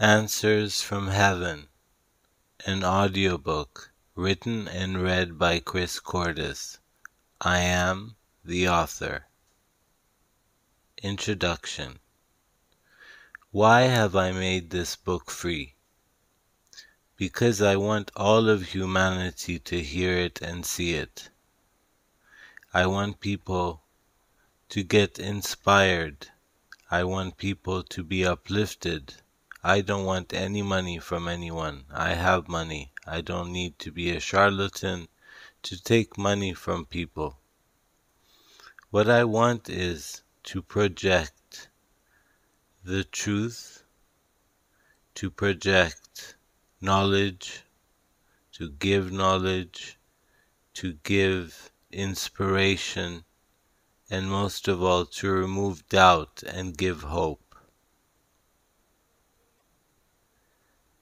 Answers from Heaven, an audiobook written and read by Kris Kourtis. I am the author. Introduction Why have I made this book free? Because I want all of humanity to hear it and see it. I want people to get inspired. I want people to be uplifted. I don't want any money from anyone. I have money. I don't need to be a charlatan to take money from people. What I want is to project the truth, to project knowledge, to give knowledge, to give inspiration, and most of all, to remove doubt and give hope.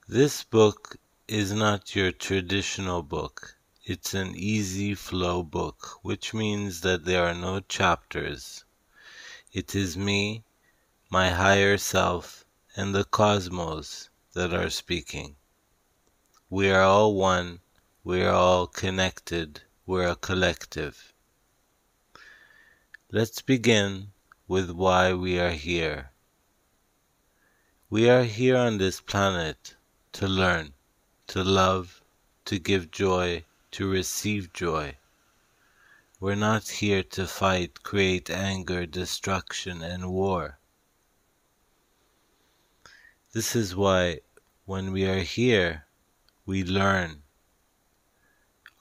This book is not your traditional book. It's an easy flow book, which means that there are no chapters. It is me, my higher self, and the cosmos that are speaking. We are all one, we are all connected, we're a collective. Let's begin with why we are here. We are here on this planet to learn, to love, to give joy, to receive joy. We're not here to fight, create anger, destruction, and war. This is why when we are here, we learn.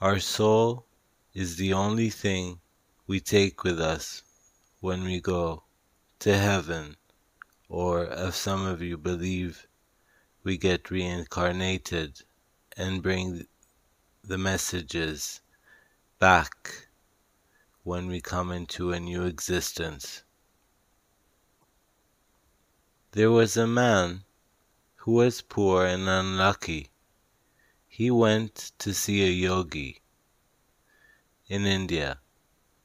Our soul is the only thing we take with us when we go to heaven, or if some of you believe we get reincarnated and bring the messages back when we come into a new existence. There was a man who was poor and unlucky he went to see a yogi in India,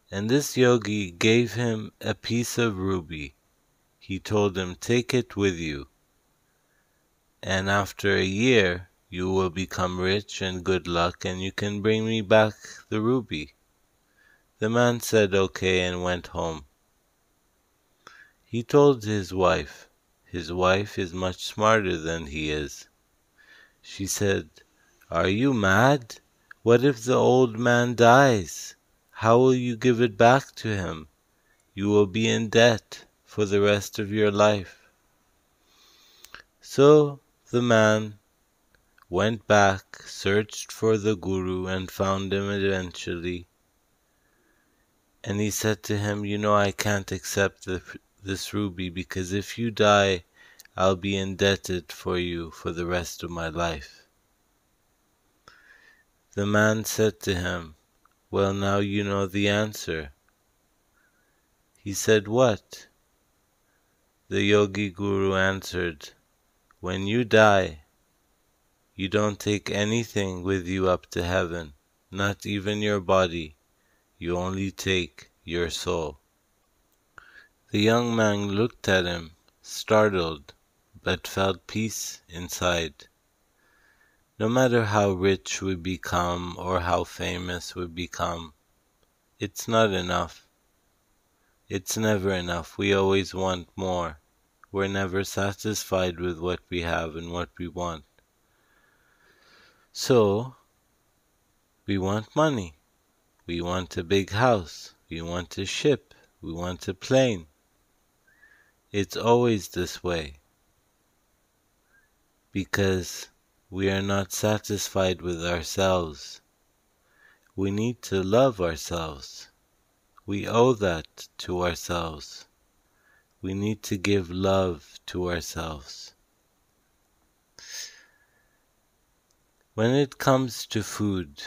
and this yogi gave him a piece of ruby. He told him, Take it with you, and after a year you will become rich and good luck, and you can bring me back the ruby. The man said okay and went home. He told his wife, His wife is much smarter than he is. She said, are you mad? What if the old man dies? How will you give it back to him? You will be in debt for the rest of your life. So the man went back, searched for the Guru, and found him eventually. And he said to him, You know, I can't accept the, this ruby because if you die, I'll be indebted for you for the rest of my life. The man said to him, Well, now you know the answer. He said, What? The Yogi Guru answered, When you die, you don't take anything with you up to heaven, not even your body. You only take your soul. The young man looked at him, startled, but felt peace inside. No matter how rich we become or how famous we become, it's not enough. It's never enough. We always want more. We're never satisfied with what we have and what we want. So, we want money. We want a big house. We want a ship. We want a plane. It's always this way. Because we are not satisfied with ourselves. We need to love ourselves. We owe that to ourselves. We need to give love to ourselves. When it comes to food,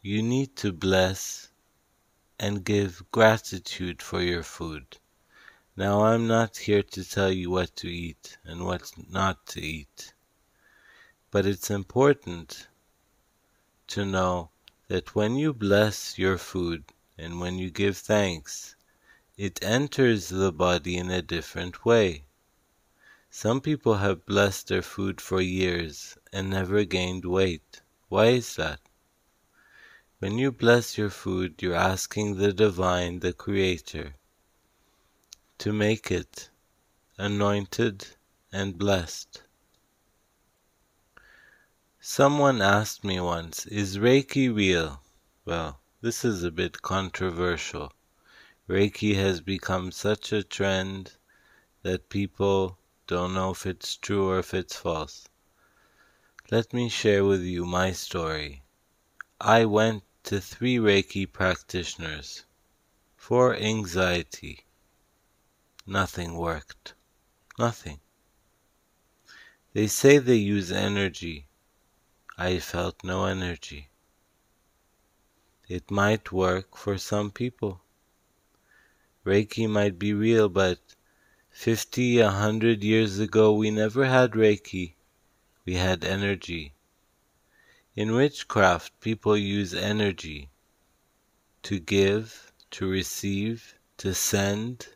you need to bless and give gratitude for your food. Now, I'm not here to tell you what to eat and what not to eat. But it's important to know that when you bless your food and when you give thanks, it enters the body in a different way. Some people have blessed their food for years and never gained weight. Why is that? When you bless your food, you're asking the Divine, the Creator, to make it anointed and blessed. Someone asked me once, Is Reiki real? Well, this is a bit controversial. Reiki has become such a trend that people don't know if it's true or if it's false. Let me share with you my story. I went to three Reiki practitioners for anxiety. Nothing worked. Nothing. They say they use energy. I felt no energy. It might work for some people. Reiki might be real, but Fifty, a hundred years ago we never had Reiki. We had energy. In witchcraft, people use energy to give, to receive, to send.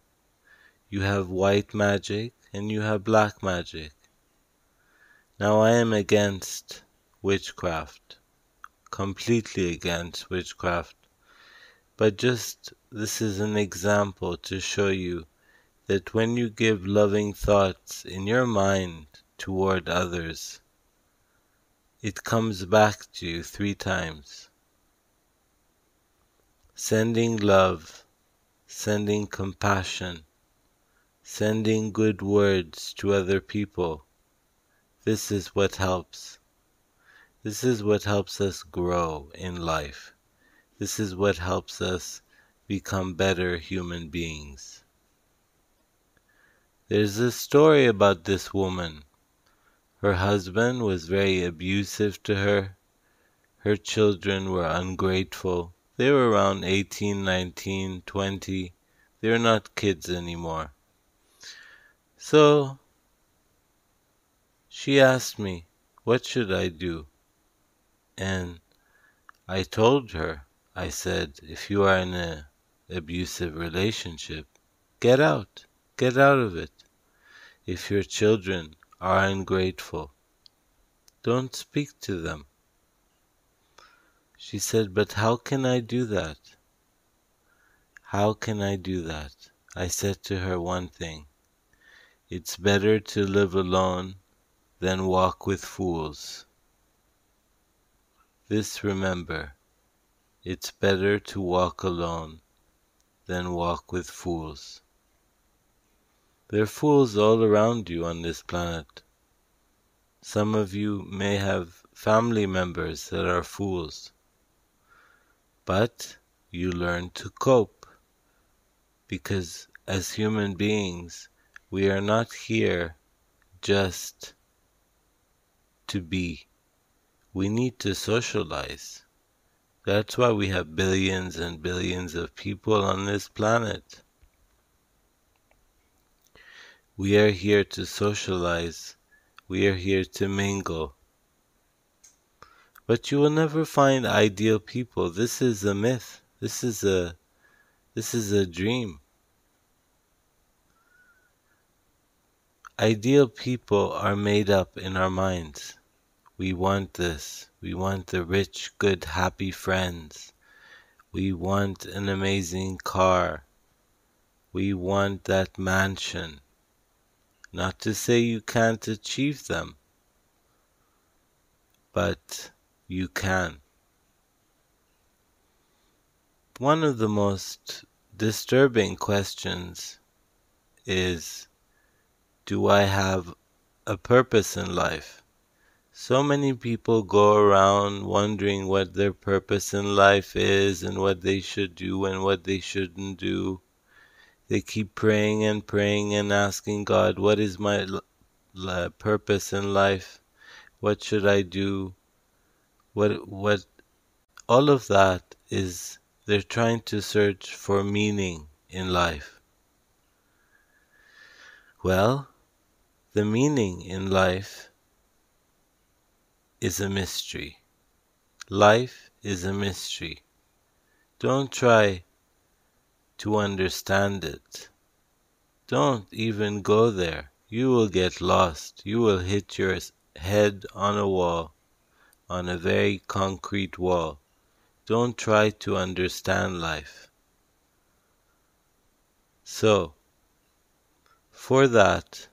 You have white magic and you have black magic. Now I am against witchcraft, completely against witchcraft. But just this is an example to show you that when you give loving thoughts in your mind toward others, it comes back to you three times. Sending love, sending compassion, sending good words to other people. This is what helps. This is what helps us grow in life. This is what helps us become better human beings. There's a story about this woman. Her husband was very abusive to her. Her children were ungrateful. They were around 18, 19, 20. They were not kids anymore. So she asked me, What should I do? And I told her, I said, If you are in an abusive relationship, get out. Get out of it. If your children are ungrateful, don't speak to them. She said, But how can I do that? How can I do that? I said to her one thing It's better to live alone than walk with fools. This remember, it's better to walk alone than walk with fools. There are fools all around you on this planet. Some of you may have family members that are fools. But you learn to cope. Because as human beings, we are not here just to be. We need to socialize. That's why we have billions and billions of people on this planet. We are here to socialize. We are here to mingle. But you will never find ideal people. This is a myth. This is a this is a dream. Ideal people are made up in our minds. We want this. We want the rich, good, happy friends. We want an amazing car. We want that mansion. Not to say you can't achieve them, but you can. One of the most disturbing questions is Do I have a purpose in life? So many people go around wondering what their purpose in life is and what they should do and what they shouldn't do. They keep praying and praying and asking God, What is my purpose in life? What should I do? What, what, all of that is they're trying to search for meaning in life. Well, the meaning in life is a mystery. Life is a mystery. Don't try to understand it. Don't even go there. you will get lost. You will hit your head on a wall, on a very concrete wall. Don't try to understand life. So, for that,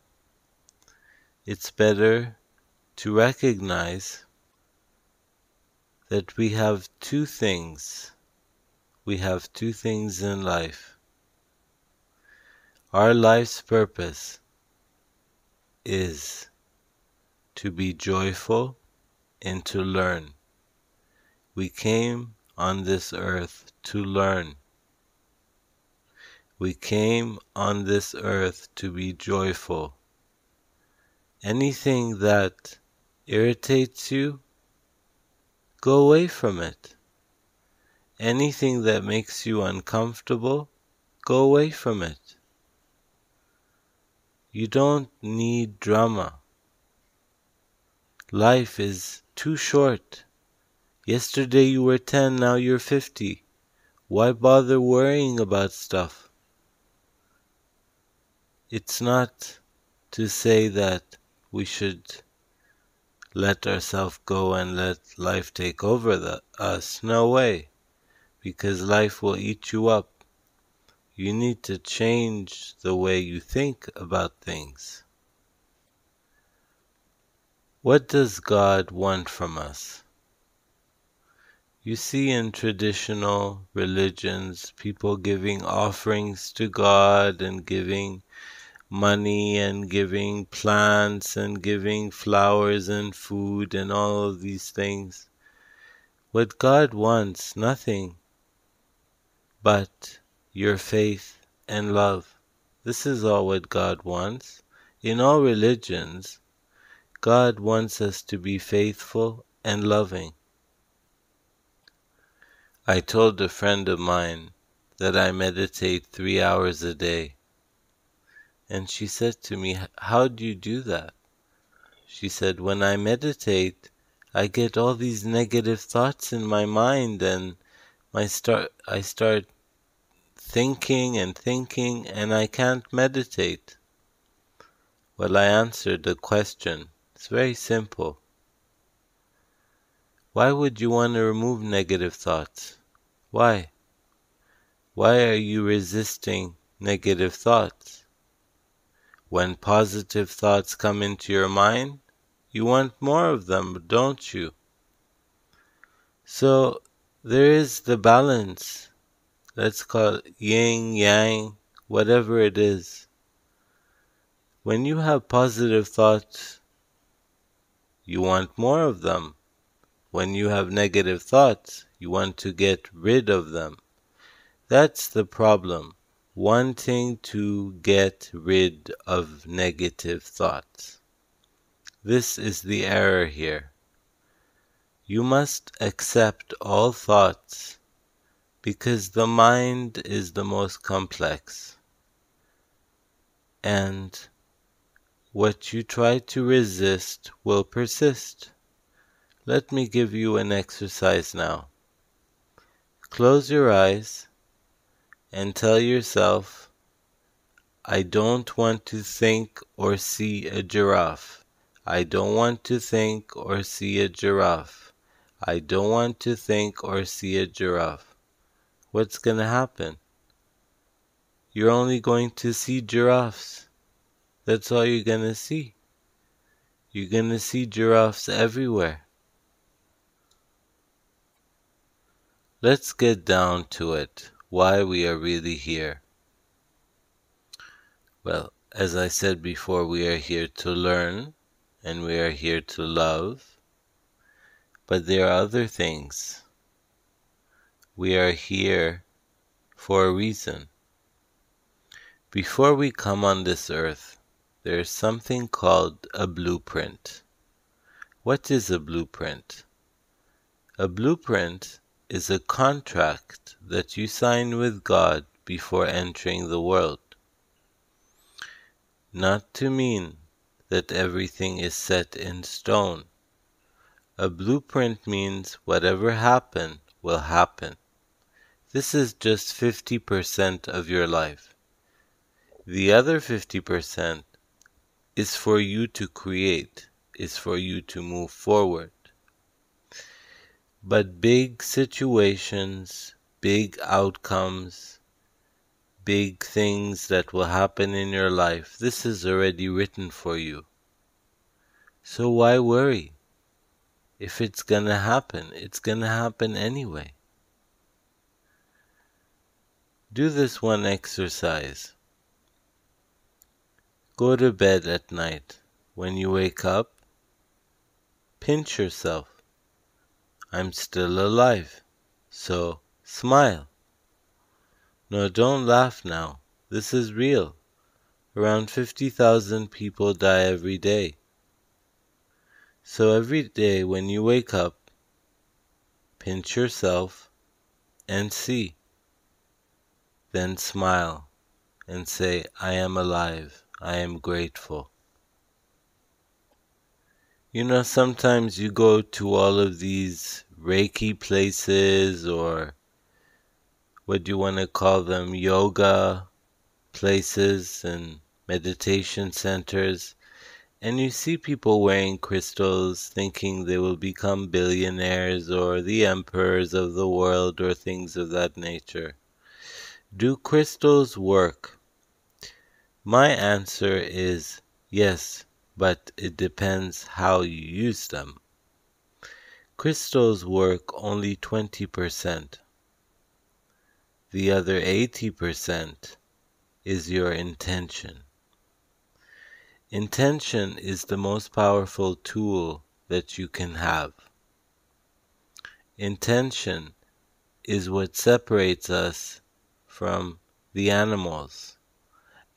it's better to recognize that we have two things. We have two things in life. Our life's purpose is to be joyful and to learn. We came on this earth to learn. We came on this earth to be joyful. Anything that irritates you, go away from it. Anything that makes you uncomfortable, go away from it. You don't need drama. Life is too short. Yesterday you were 10, now you're 50. Why bother worrying about stuff? It's not to say that we should let ourselves go and let life take over the, us. No way. Because life will eat you up. You need to change the way you think about things. What does God want from us? You see in traditional religions people giving offerings to God and giving money and giving plants and giving flowers and food and all of these things. What God wants, nothing but your faith and love. This is all what God wants. In all religions, God wants us to be faithful and loving. I told a friend of mine that I meditate three hours a day. And she said to me, How do you do that? She said, When I meditate, I get all these negative thoughts in my mind and my start I start thinking and thinking and I can't meditate. Well, I answered the question. It's very simple. Why would you want to remove negative thoughts? Why? Why are you resisting negative thoughts? When positive thoughts come into your mind, you want more of them, don't you? So there is the balance. Let's call it yin, yang, whatever it is. When you have positive thoughts, you want more of them. When you have negative thoughts, you want to get rid of them. That's the problem wanting to get rid of negative thoughts. This is the error here. You must accept all thoughts because the mind is the most complex. And what you try to resist will persist. Let me give you an exercise now. Close your eyes and tell yourself, I don't want to think or see a giraffe. I don't want to think or see a giraffe. I don't want to think or see a giraffe. What's going to happen? You're only going to see giraffes. That's all you're going to see. You're going to see giraffes everywhere. Let's get down to it why we are really here. Well, as I said before, we are here to learn and we are here to love. But there are other things. We are here for a reason. Before we come on this earth, there is something called a blueprint. What is a blueprint? A blueprint is a contract that you sign with God before entering the world. Not to mean that everything is set in stone. A blueprint means whatever happen will happen. This is just 50% of your life. The other 50% is for you to create, is for you to move forward. But big situations, big outcomes, big things that will happen in your life, this is already written for you. So why worry? If it's gonna happen, it's gonna happen anyway. Do this one exercise. Go to bed at night. When you wake up, pinch yourself. I'm still alive, so smile. No, don't laugh now. This is real. Around 50,000 people die every day. So every day when you wake up, pinch yourself and see. Then smile and say, I am alive. I am grateful. You know, sometimes you go to all of these Reiki places or what do you want to call them, yoga places and meditation centers, and you see people wearing crystals thinking they will become billionaires or the emperors of the world or things of that nature. Do crystals work? My answer is yes, but it depends how you use them. Crystals work only 20%. The other 80% is your intention. Intention is the most powerful tool that you can have. Intention is what separates us from the animals.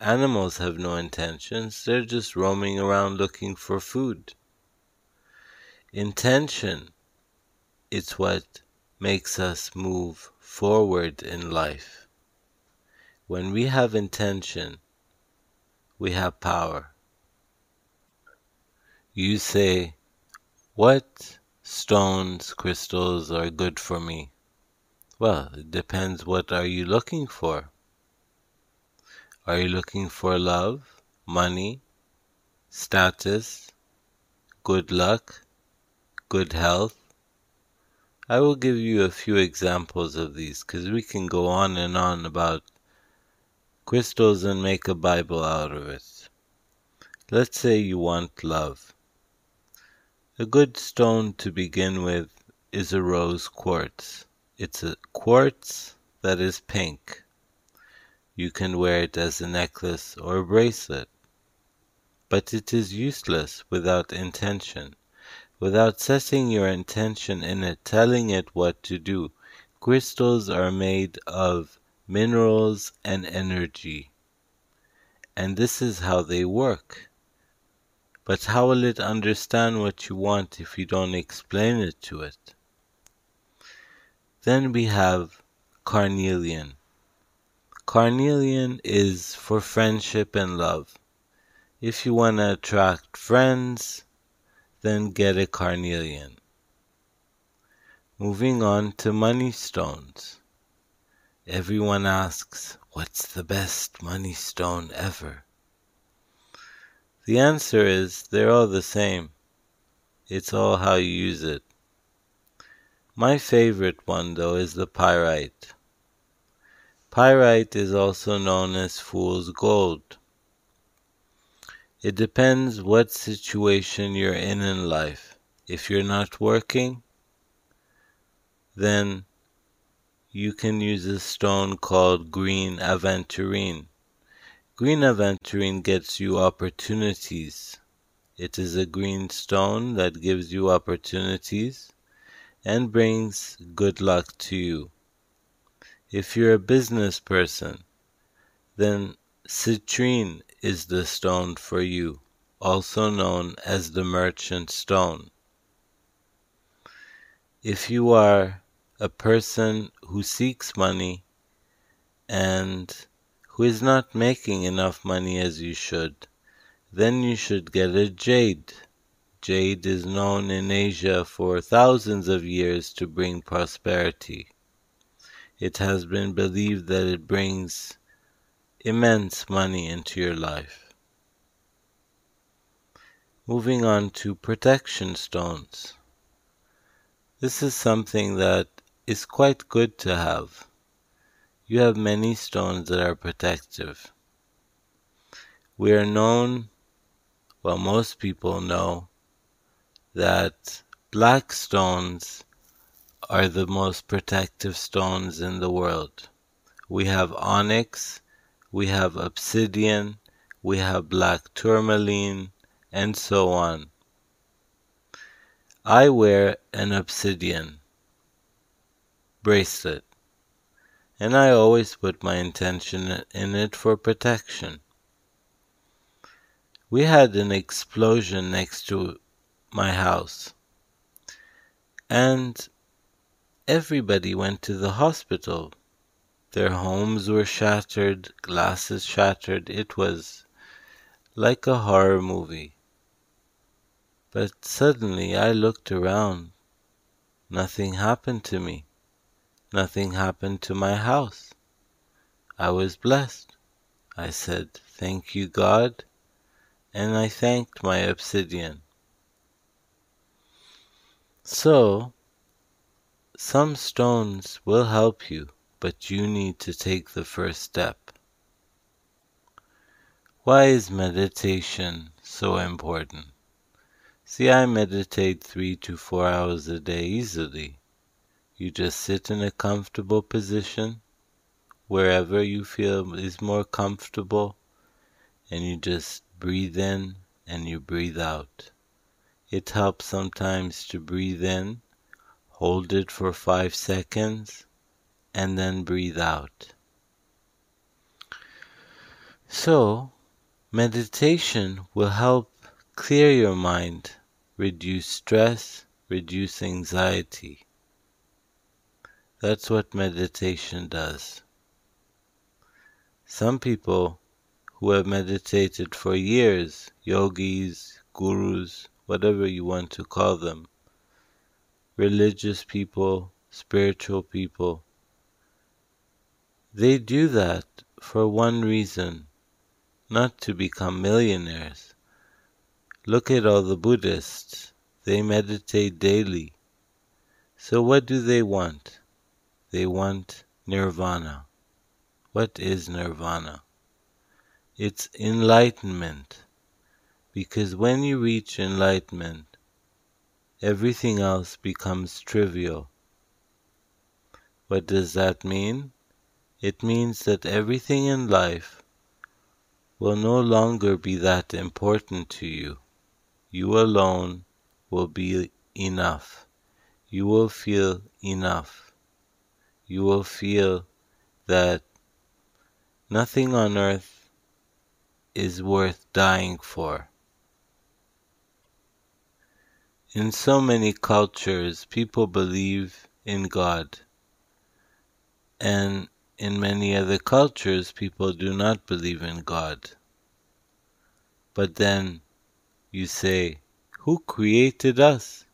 Animals have no intentions, they're just roaming around looking for food. Intention is what makes us move forward in life. When we have intention, we have power. You say, What stones, crystals are good for me? Well, it depends what are you looking for. Are you looking for love, money, status, good luck, good health? I will give you a few examples of these because we can go on and on about crystals and make a Bible out of it. Let's say you want love. A good stone to begin with is a rose quartz. It's a quartz that is pink. You can wear it as a necklace or a bracelet. But it is useless without intention. Without setting your intention in it, telling it what to do. Crystals are made of minerals and energy. And this is how they work. But how will it understand what you want if you don't explain it to it? Then we have carnelian. Carnelian is for friendship and love. If you want to attract friends, then get a carnelian. Moving on to money stones. Everyone asks, What's the best money stone ever? The answer is they're all the same. It's all how you use it. My favorite one, though, is the pyrite. Pyrite is also known as fool's gold. It depends what situation you're in in life. If you're not working, then you can use a stone called green aventurine. Green aventurine gets you opportunities. It is a green stone that gives you opportunities and brings good luck to you. If you're a business person, then citrine is the stone for you, also known as the merchant stone. If you are a person who seeks money and who is not making enough money as you should, then you should get a jade. Jade is known in Asia for thousands of years to bring prosperity. It has been believed that it brings immense money into your life. Moving on to protection stones. This is something that is quite good to have. You have many stones that are protective. We are known, well, most people know, that black stones are the most protective stones in the world. We have onyx, we have obsidian, we have black tourmaline, and so on. I wear an obsidian bracelet, and I always put my intention in it for protection. We had an explosion next to my house, and everybody went to the hospital. Their homes were shattered, glasses shattered. It was like a horror movie. But suddenly I looked around. Nothing happened to me. Nothing happened to my house. I was blessed. I said, Thank you, God, and I thanked my obsidian. So, some stones will help you, but you need to take the first step. Why is meditation so important? See, I meditate three to four hours a day easily. You just sit in a comfortable position, wherever you feel is more comfortable, and you just breathe in and you breathe out. It helps sometimes to breathe in, hold it for five seconds, and then breathe out. So, meditation will help clear your mind, reduce stress, reduce anxiety. That's what meditation does. Some people who have meditated for years, yogis, gurus, whatever you want to call them, religious people, spiritual people, they do that for one reason not to become millionaires. Look at all the Buddhists, they meditate daily. So, what do they want? They want nirvana. What is nirvana? It's enlightenment. Because when you reach enlightenment, everything else becomes trivial. What does that mean? It means that everything in life will no longer be that important to you. You alone will be enough. You will feel enough you will feel that nothing on earth is worth dying for. In so many cultures, people believe in God, and in many other cultures, people do not believe in God. But then you say, Who created us?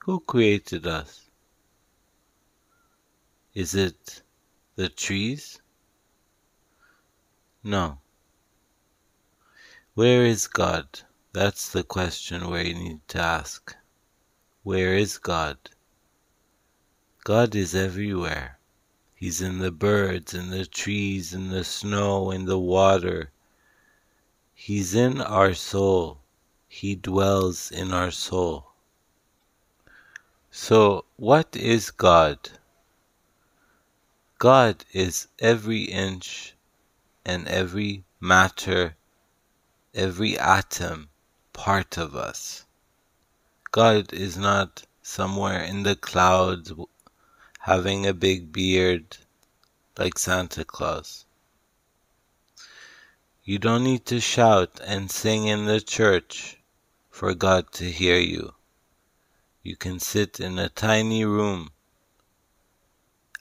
Who created us? Is it the trees? No. Where is God? That's the question where you need to ask. Where is God? God is everywhere. He's in the birds, in the trees, in the snow, in the water. He's in our soul. He dwells in our soul. So, what is God? God is every inch and every matter, every atom part of us. God is not somewhere in the clouds having a big beard like Santa Claus. You don't need to shout and sing in the church for God to hear you. You can sit in a tiny room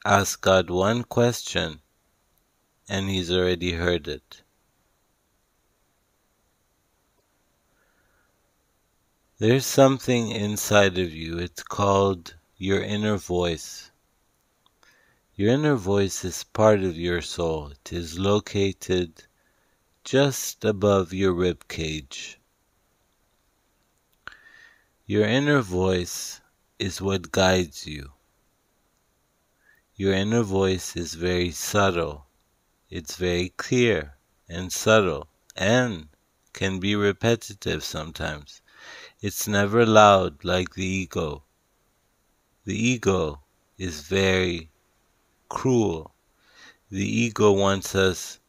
Ask God one question and He's already heard it. There's something inside of you, it's called your inner voice. Your inner voice is part of your soul. It is located just above your rib cage. Your inner voice is what guides you. Your inner voice is very subtle. It's very clear and subtle and can be repetitive sometimes. It's never loud like the ego. The ego is very cruel. The ego wants us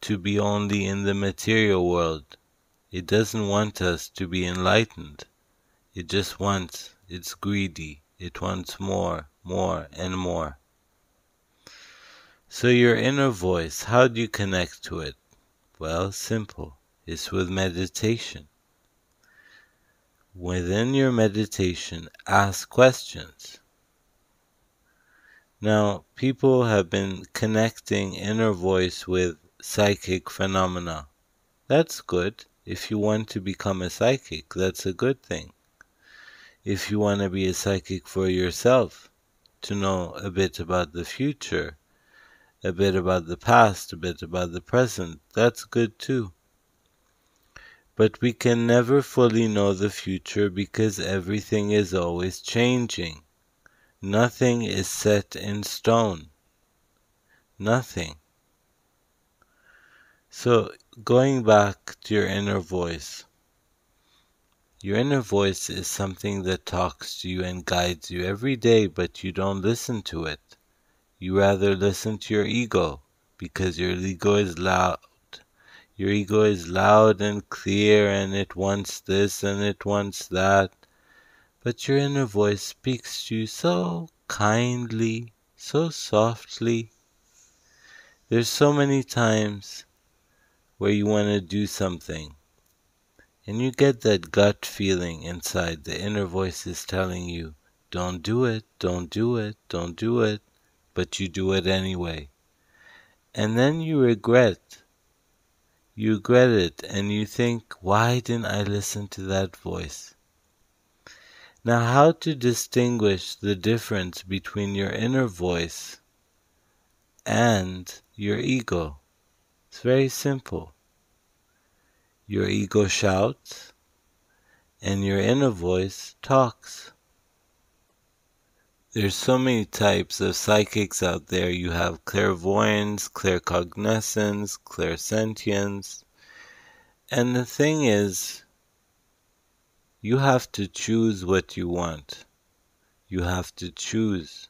to be only in the material world. It doesn't want us to be enlightened. It just wants, it's greedy. It wants more, more, and more. So, your inner voice, how do you connect to it? Well, simple. It's with meditation. Within your meditation, ask questions. Now, people have been connecting inner voice with psychic phenomena. That's good. If you want to become a psychic, that's a good thing. If you want to be a psychic for yourself, to know a bit about the future, a bit about the past, a bit about the present, that's good too. But we can never fully know the future because everything is always changing. Nothing is set in stone. Nothing. So, going back to your inner voice, your inner voice is something that talks to you and guides you every day, but you don't listen to it. You rather listen to your ego because your ego is loud your ego is loud and clear and it wants this and it wants that. But your inner voice speaks to you so kindly, so softly. There's so many times where you want to do something and you get that gut feeling inside. The inner voice is telling you, don't do it, don't do it, don't do it, but you do it anyway. And then you regret you regret it and you think, why didn't I listen to that voice? Now, how to distinguish the difference between your inner voice and your ego? It's very simple. Your ego shouts, and your inner voice talks. There's so many types of psychics out there. You have clairvoyance, claircognizance, clairsentience. And the thing is, you have to choose what you want. You have to choose.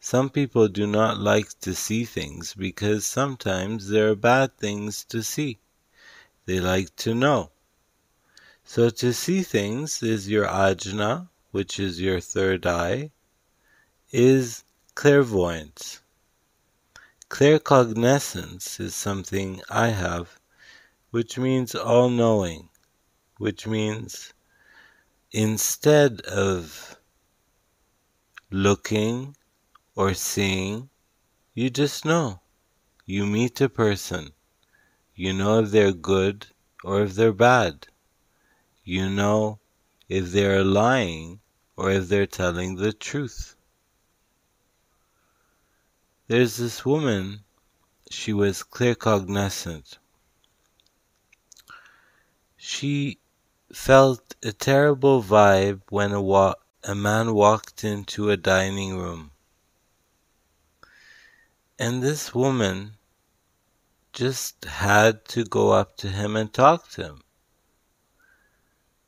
Some people do not like to see things because sometimes there are bad things to see. They like to know. So to see things is your ajna, which is your third eye, is clairvoyance. Claircognizance is something I have, which means all knowing, which means instead of looking or seeing, you just know. You meet a person. You know if they're good or if they're bad. You know if they're lying or if they're telling the truth. There's this woman, she was claircognizant. She felt a terrible vibe when a, wa- a man walked into a dining room. And this woman just had to go up to him and talk to him.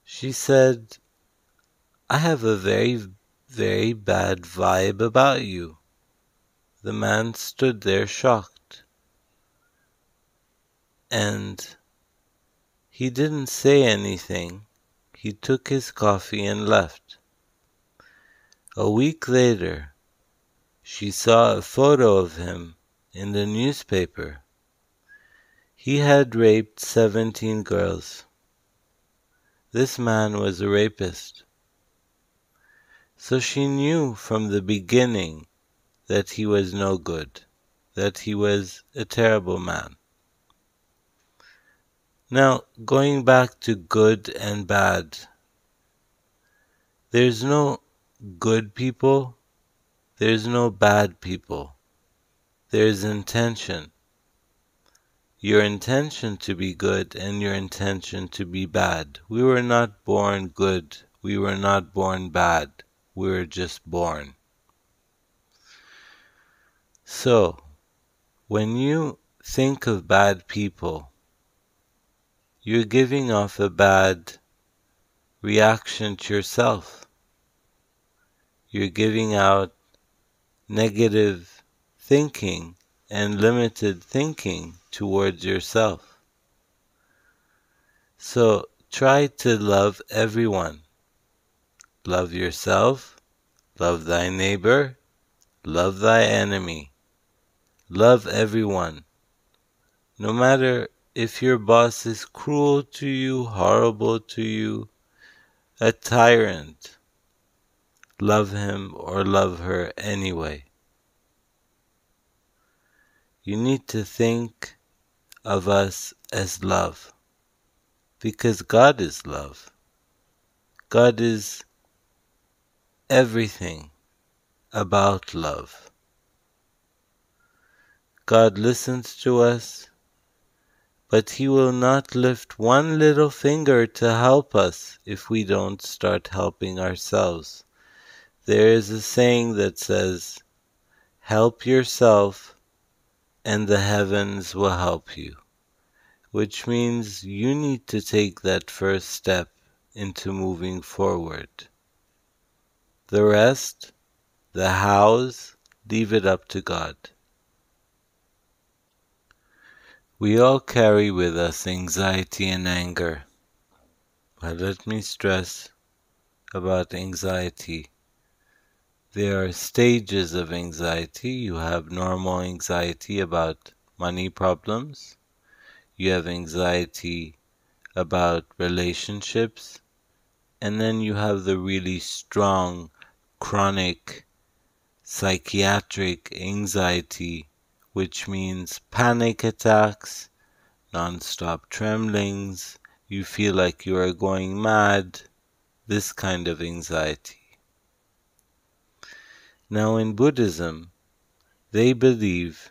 She said, I have a very, very bad vibe about you. The man stood there shocked. And he didn't say anything. He took his coffee and left. A week later, she saw a photo of him in the newspaper. He had raped 17 girls. This man was a rapist. So she knew from the beginning that he was no good, that he was a terrible man. Now, going back to good and bad, there's no good people, there's no bad people. There's intention. Your intention to be good and your intention to be bad. We were not born good We were not born bad, we were just born. So, when you think of bad people, you're giving off a bad reaction to yourself. You're giving out negative thinking and limited thinking towards yourself. So try to love everyone. Love yourself, love thy neighbor, love thy enemy. Love everyone. No matter if your boss is cruel to you, horrible to you, a tyrant, love him or love her anyway. You need to think of us as love because God is love. God is everything about love. God listens to us, but He will not lift one little finger to help us if we don't start helping ourselves. There is a saying that says, Help yourself, and the heavens will help you, which means you need to take that first step into moving forward. The rest, the hows, leave it up to God. We all carry with us anxiety and anger. But let me stress about anxiety. There are stages of anxiety. You have normal anxiety about money problems. You have anxiety about relationships. And then you have the really strong, chronic, psychiatric anxiety which means panic attacks, non-stop tremblings, you feel like you are going mad, this kind of anxiety. Now in Buddhism, they believe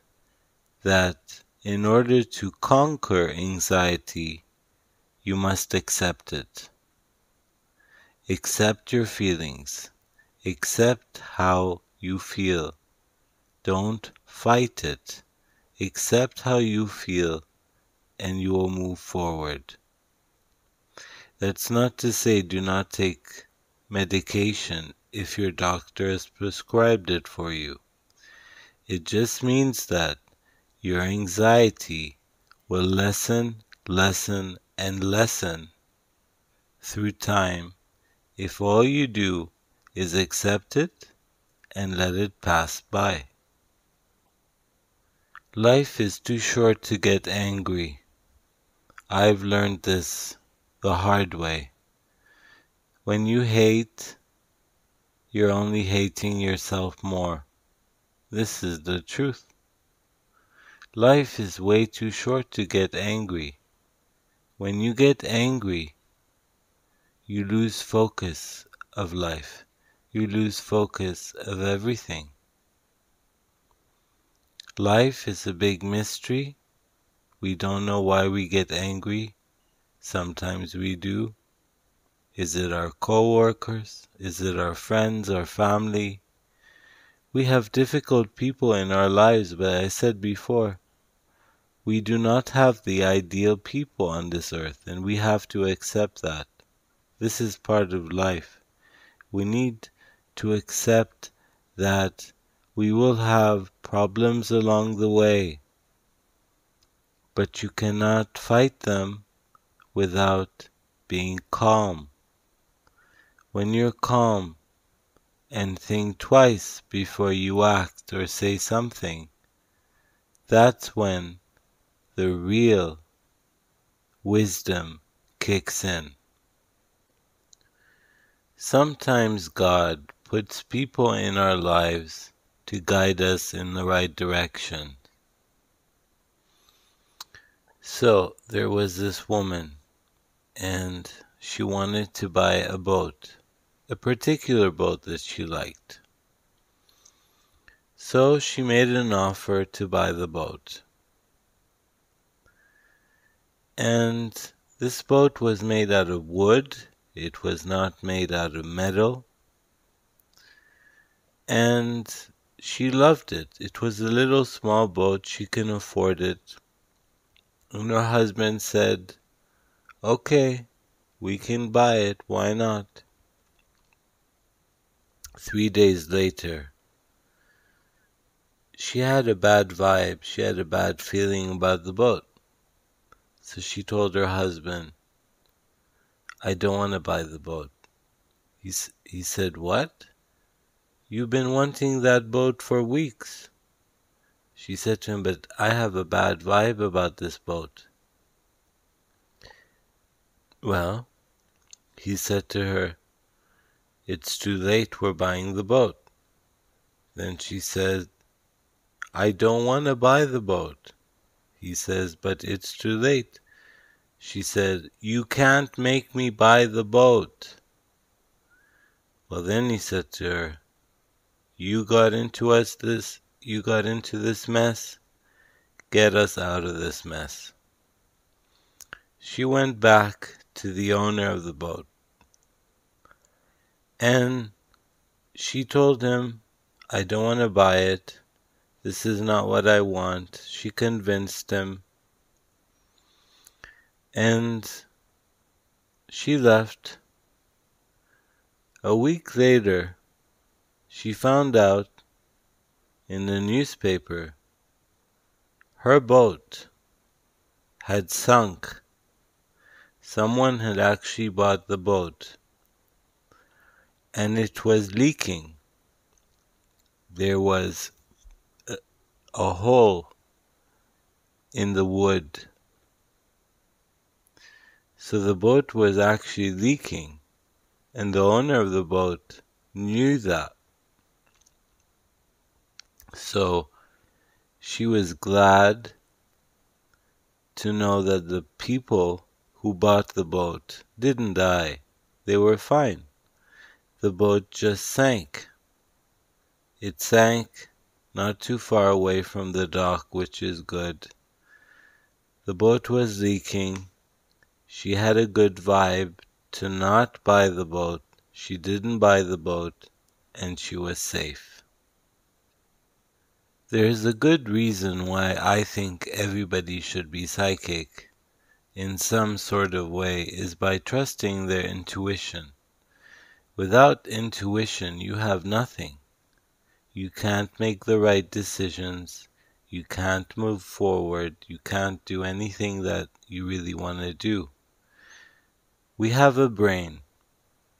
that in order to conquer anxiety, you must accept it. Accept your feelings. Accept how you feel. Don't Fight it. Accept how you feel and you will move forward. That's not to say do not take medication if your doctor has prescribed it for you. It just means that your anxiety will lessen, lessen, and lessen through time if all you do is accept it and let it pass by. Life is too short to get angry. I've learned this the hard way. When you hate, you're only hating yourself more. This is the truth. Life is way too short to get angry. When you get angry, you lose focus of life. You lose focus of everything. Life is a big mystery. We don't know why we get angry. Sometimes we do. Is it our co-workers? Is it our friends, our family? We have difficult people in our lives, but I said before, we do not have the ideal people on this earth, and we have to accept that. This is part of life. We need to accept that we will have problems along the way, but you cannot fight them without being calm. When you're calm and think twice before you act or say something, that's when the real wisdom kicks in. Sometimes God puts people in our lives to guide us in the right direction. So there was this woman, and she wanted to buy a boat, a particular boat that she liked. So she made an offer to buy the boat. And this boat was made out of wood It was not made out of metal. And she loved it. It was a little small boat. She can afford it. And her husband said, Okay, we can buy it. Why not? Three days later, she had a bad vibe. She had a bad feeling about the boat. So she told her husband, I don't want to buy the boat. He, he said, What? You've been wanting that boat for weeks. She said to him, But I have a bad vibe about this boat. Well, he said to her, It's too late, we're buying the boat. Then she said, I don't want to buy the boat. He says, But it's too late. She said, You can't make me buy the boat. Well, then he said to her, You got into us this, you got into this mess. Get us out of this mess. She went back to the owner of the boat. And she told him, I don't want to buy it. This is not what I want. She convinced him. And she left. A week later, she found out in the newspaper her boat had sunk Someone had actually bought the boat and it was leaking. There was a, a hole in the wood. So the boat was actually leaking, and the owner of the boat knew that. So she was glad to know that the people who bought the boat didn't die. They were fine. The boat just sank. It sank not too far away from the dock, which is good. The boat was leaking. She had a good vibe to not buy the boat. She didn't buy the boat, and she was safe. There is a good reason why I think everybody should be psychic in some sort of way is by trusting their intuition. Without intuition, you have nothing. You can't make the right decisions. You can't move forward. You can't do anything that you really want to do. We have a brain.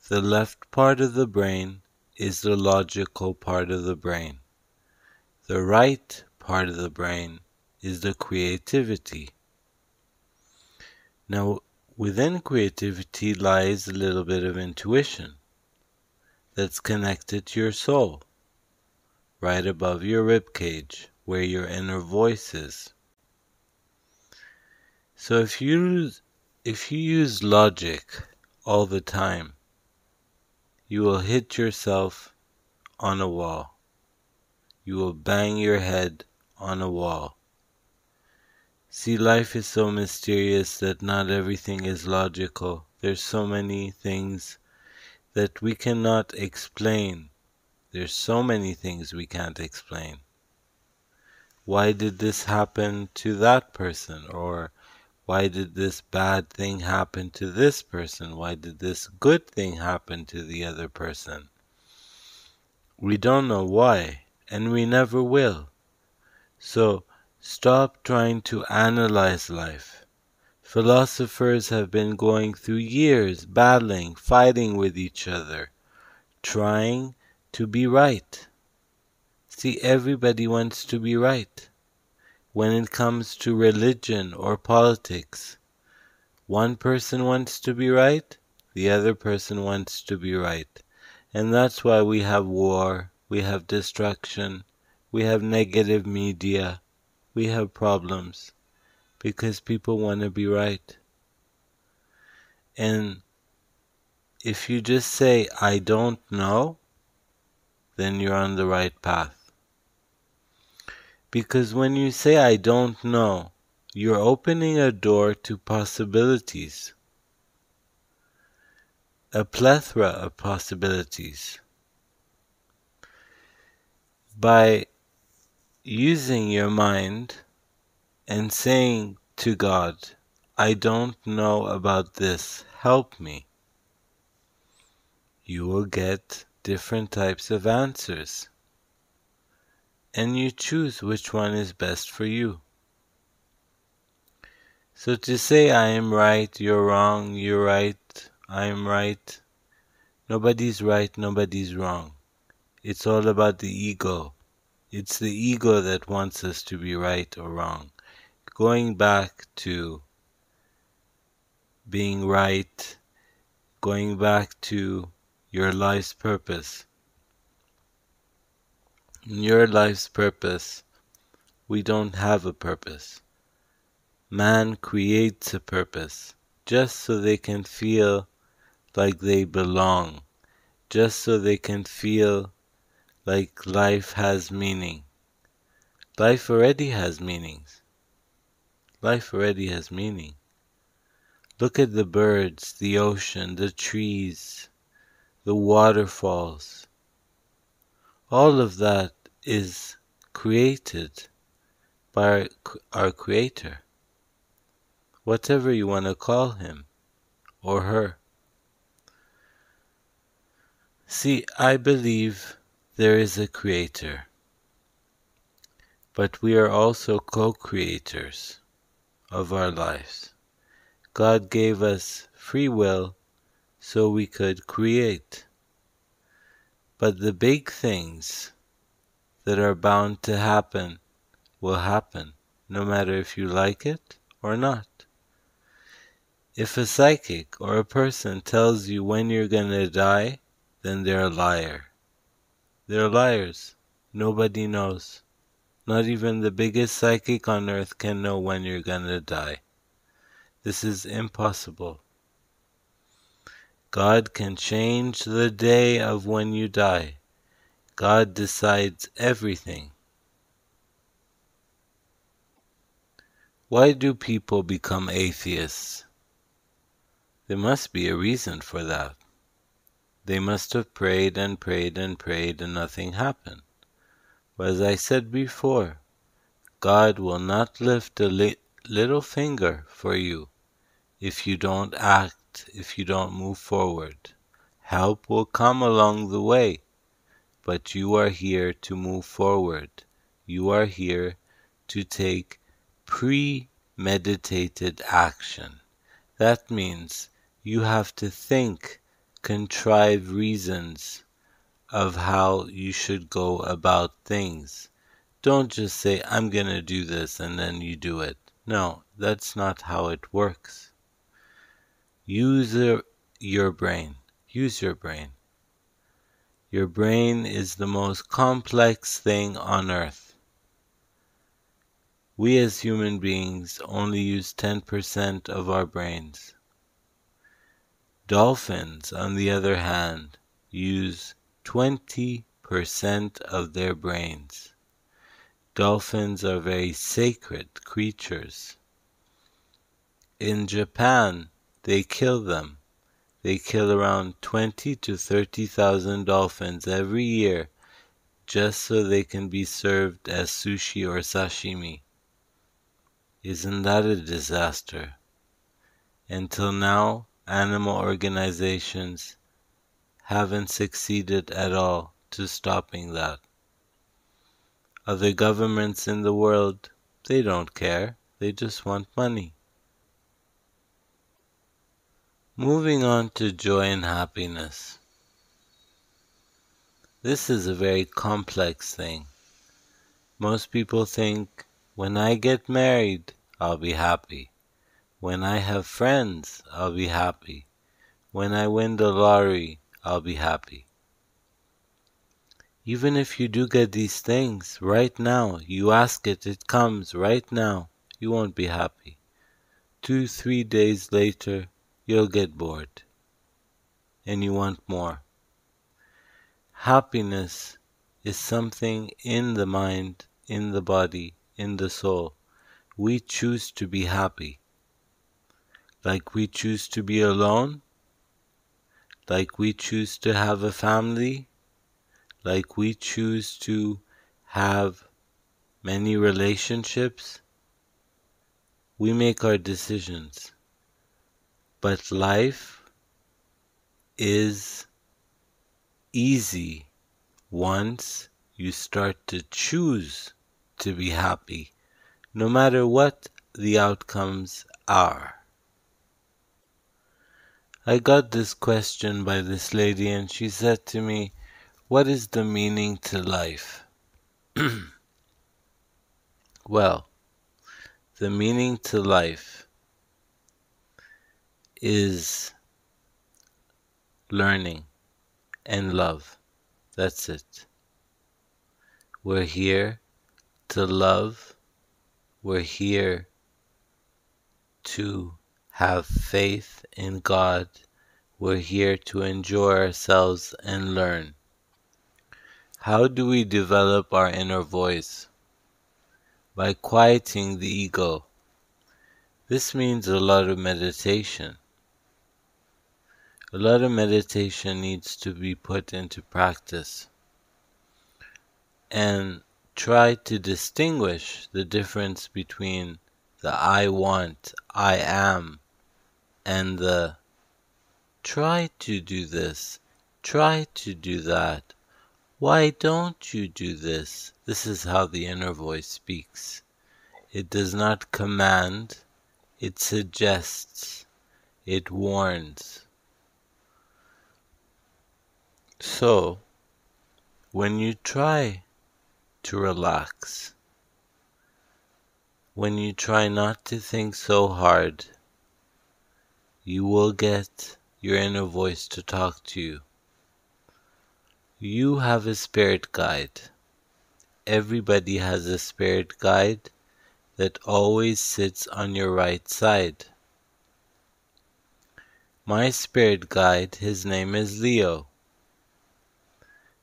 The left part of the brain is the logical part of the brain. The right part of the brain is the creativity. Now, within creativity lies a little bit of intuition that's connected to your soul, right above your rib cage, where your inner voice is. So if you if you use logic all the time, you will hit yourself on a wall. You will bang your head on a wall. See, life is so mysterious that not everything is logical. There's so many things that we cannot explain. There's so many things we can't explain. Why did this happen to that person? Or why did this bad thing happen to this person? Why did this good thing happen to the other person? We don't know why, and we never will. So, Stop trying to analyze life. Philosophers have been going through years battling, fighting with each other, trying to be right. See, everybody wants to be right. When it comes to religion or politics, one person wants to be right, the other person wants to be right. And that's why we have war, we have destruction, we have negative media, we have problems because people want to be right. And if you just say, I don't know, then you're on the right path. Because when you say, I don't know, you're opening a door to possibilities. a plethora of possibilities. By using your mind and saying to God, I don't know about this, help me, you will get different types of answers. And you choose which one is best for you. So to say, I am right, you're wrong, you're right, I am right, nobody's right, nobody's wrong. It's all about the ego. It's the ego that wants us to be right or wrong. Going back to being right, going back to your life's purpose. In your life's purpose, we don't have a purpose. Man creates a purpose just so they can feel like they belong, just so they can feel like life has meaning. Life already has meanings. Life already has meaning. Look at the birds, the ocean, the trees, the waterfalls. All of that is created by our Creator, whatever you want to call him or her. See, I believe there is a Creator, but we are also co creators of our lives. God gave us free will so we could create. But the big things that are bound to happen will happen, no matter if you like it or not. If a psychic or a person tells you when you're going to die, then they're a liar. They're liars. Nobody knows. Not even the biggest psychic on earth can know when you're to die. This is impossible. God can change the day of when you die. God decides everything. Why do people become atheists? There must be a reason for that. They must have prayed and prayed and prayed and nothing happened. But as I said before, God will not lift a li little finger for you if you don't act, if you don't move forward. Help will come along the way, but you are here to move forward. You are here to take premeditated action. That means you have to think, contrive reasons of how you should go about things. Don't just say, I'm going to do this, and then you do it. No, that's not how it works. Use your brain. Use your brain. Your brain is the most complex thing on earth. We as human beings only use 10% of our brains. Dolphins, on the other hand, use 20% of their brains. Dolphins are very sacred creatures. In Japan, they kill them. They kill around 20 to 30,000 dolphins every year just so they can be served as sushi or sashimi. Isn't that a disaster? Until now, animal organizations haven't succeeded at all to stopping that. Other governments in the world, they don't care. They just want money. Moving on to joy and happiness. This is a very complex thing. Most people think, when I get married, I'll be happy. When I have friends, I'll be happy. When I win the lottery, I'll be happy. Even if you do get these things right now, you ask it, it comes right now, you won't be happy. Two, three days later, you'll get bored and you want more. Happiness is something in the mind, in the body, in the soul. We choose to be happy. Like we choose to be alone, like we choose to have a family, like we choose to have many relationships. We make our decisions. But life is easy once you start to choose to be happy, no matter what the outcomes are. I got this question by this lady, and she said to me, What is the meaning to life? well, the meaning to life is learning and love. That's it. We're here to love. We're here to have faith in God. We're here to enjoy ourselves and learn. How do we develop our inner voice? By quieting the ego. This means a lot of meditation. A lot of meditation needs to be put into practice. And try to distinguish the difference between the I want, I am, and the try to do this, try to do that. Why don't you do this? This is how the inner voice speaks. It does not command, it suggests, it warns. So, when you try to relax, when you try not to think so hard, you will get your inner voice to talk to you. You have a spirit guide. Everybody has a spirit guide that always sits on your right side. My spirit guide, his name is Leo.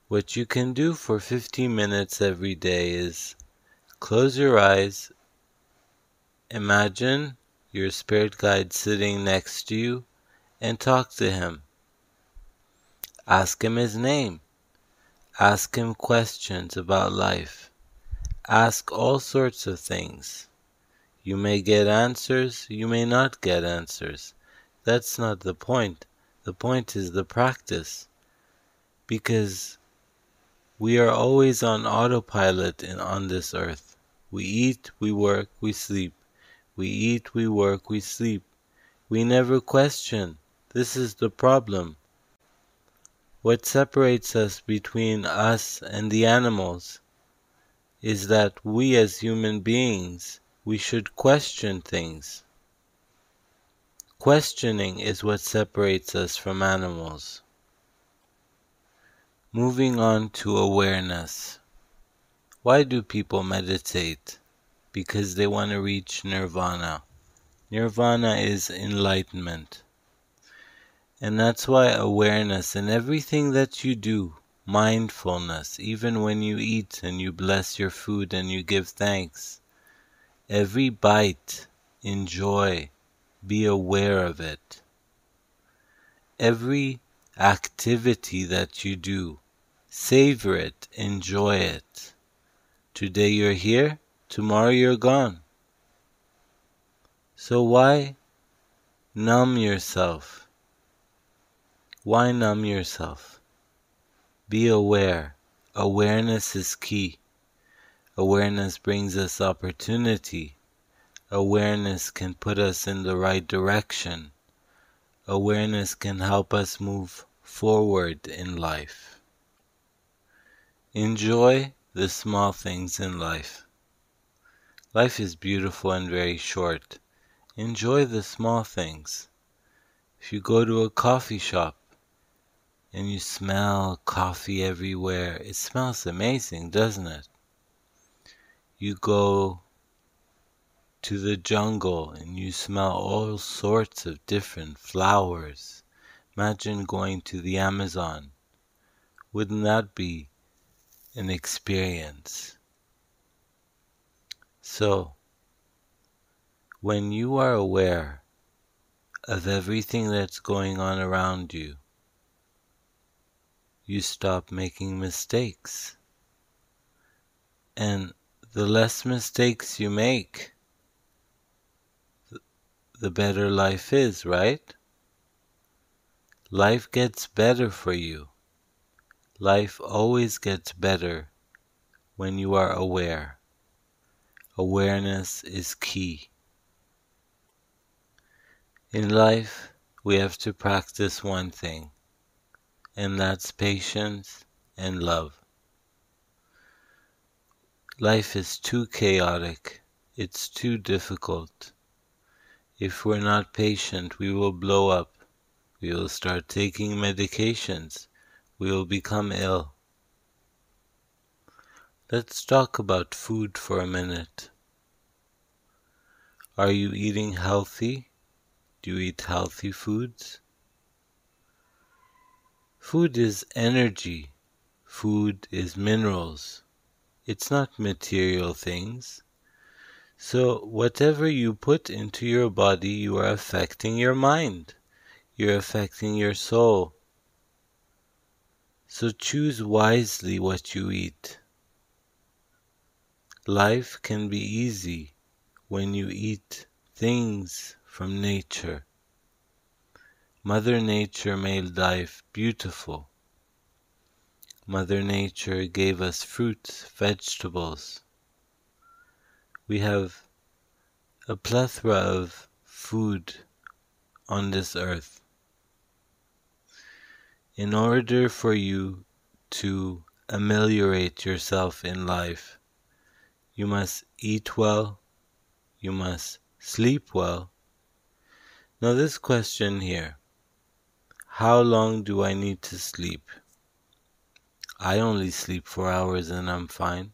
What you can do for 15 minutes every day is close your eyes, imagine your spirit guide sitting next to you and talk to him. Ask him his name. Ask him questions about life. Ask all sorts of things. You may get answers, you may not get answers. That's not the point. The point is the practice. Because we are always on autopilot on this earth. We eat, we work, we sleep. We eat, we work, we sleep. We never question. This is the problem. What separates us between us and the animals is that we as human beings, we should question things. Questioning is what separates us from animals. Moving on to awareness. Why do people meditate? Because they want to reach nirvana. Nirvana is enlightenment. And that's why awareness in everything that you do, mindfulness, even when you eat and you bless your food and you give thanks, every bite, enjoy, be aware of it. Every activity that you do, savor it, enjoy it. Today you're here, Tomorrow you're gone. So why numb yourself? Why numb yourself? Be aware. Awareness is key. Awareness brings us opportunity. Awareness can put us in the right direction. Awareness can help us move forward in life. Enjoy the small things in life. Life is beautiful and very short. Enjoy the small things. If you go to a coffee shop and you smell coffee everywhere, it smells amazing, doesn't it? You go to the jungle and you smell all sorts of different flowers. Imagine going to the Amazon. Wouldn't that be an experience? So, when you are aware of everything that's going on around you, you stop making mistakes. And the less mistakes you make, the better life is, right? Life gets better for you. Life always gets better when you are aware. Awareness is key. In life, we have to practice one thing, and that's patience and love. Life is too chaotic, it's too difficult. If we're not patient, we will blow up. We will start taking medications. We will become ill. Let's talk about food for a minute. Are you eating healthy? Do you eat healthy foods? Food is energy. Food is minerals. It's not material things. So, whatever you put into your body, you are affecting your mind. You're affecting your soul. So, choose wisely what you eat. Life can be easy when you eat things from nature. Mother Nature made life beautiful. Mother Nature gave us fruits, vegetables. We have a plethora of food on this earth. In order for you to ameliorate yourself in life, you must eat well, you must sleep well. Now, this question here how long do I need to sleep? I only sleep four hours and I'm fine.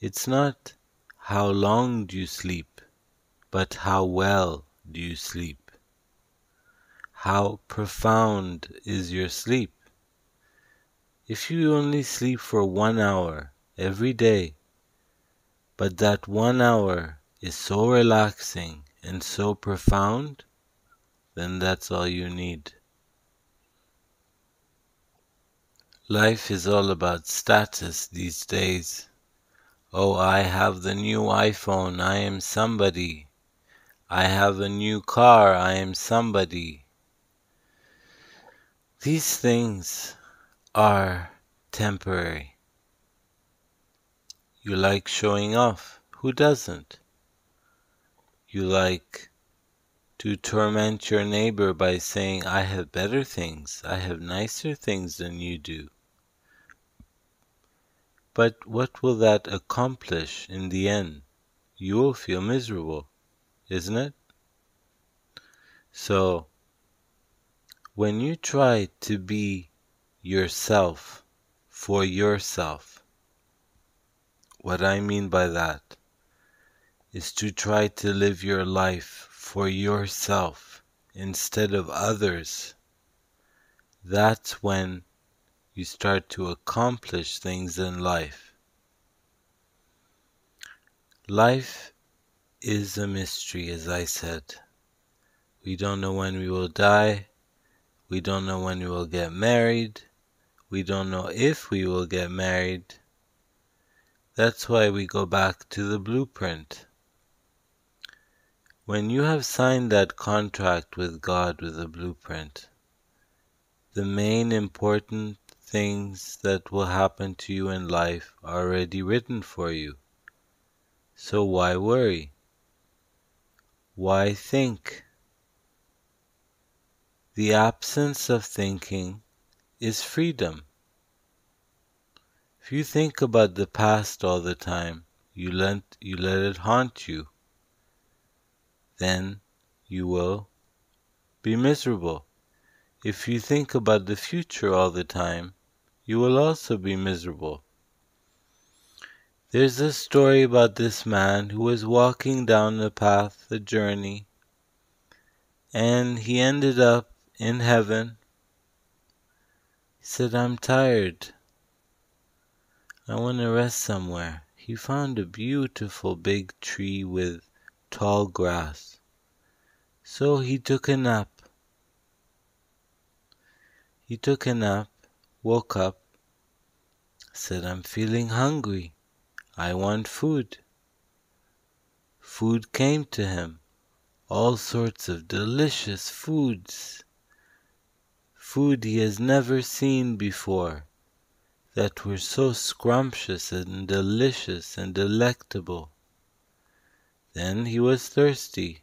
It's not how long do you sleep, but how well do you sleep? How profound is your sleep? If you only sleep for one hour, every day. But that one hour is so relaxing and so profound, then that's all you need. Life is all about status these days. Oh, I have the new iPhone, I am somebody. I have a new car, I am somebody. These things are temporary. You like showing off. Who doesn't? You like to torment your neighbor by saying, I have better things, I have nicer things than you do. But what will that accomplish in the end? You will feel miserable, isn't it? So, when you try to be yourself for yourself, what I mean by that is to try to live your life for yourself instead of others. That's when you start to accomplish things in life. Life is a mystery, as I said. We don't know when we will die. We don't know when we will get married. We don't know if we will get married. That's why we go back to the blueprint. When you have signed that contract with God with the blueprint, the main important things that will happen to you in life are already written for you. So why worry? Why think? The absence of thinking is freedom. If you think about the past all the time, you let, you let it haunt you, then you will be miserable. If you think about the future all the time, you will also be miserable. There's a story about this man who was walking down the path, the journey, and he ended up in heaven. He said, I'm tired. I want to rest somewhere. He found a beautiful big tree with tall grass. So he took a nap. He took a nap, woke up, said, I'm feeling hungry. I want food. Food came to him, all sorts of delicious foods, food he has never seen before, that were so scrumptious and delicious and delectable. Then he was thirsty.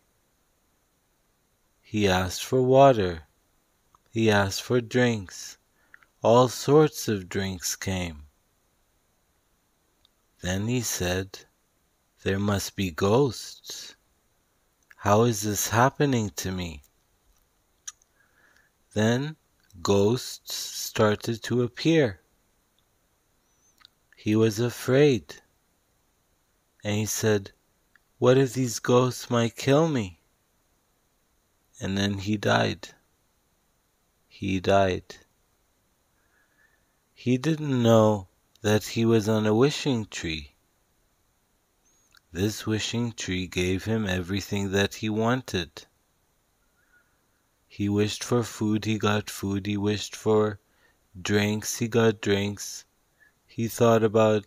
He asked for water. He asked for drinks. All sorts of drinks came. Then he said, There must be ghosts. How is this happening to me? Then ghosts started to appear. He was afraid. And he said, What if these ghosts might kill me? And then he died. He died. He didn't know that he was on a wishing tree. This wishing tree gave him everything that he wanted. He wished for food, he got food. He wished for drinks, he got drinks. He thought about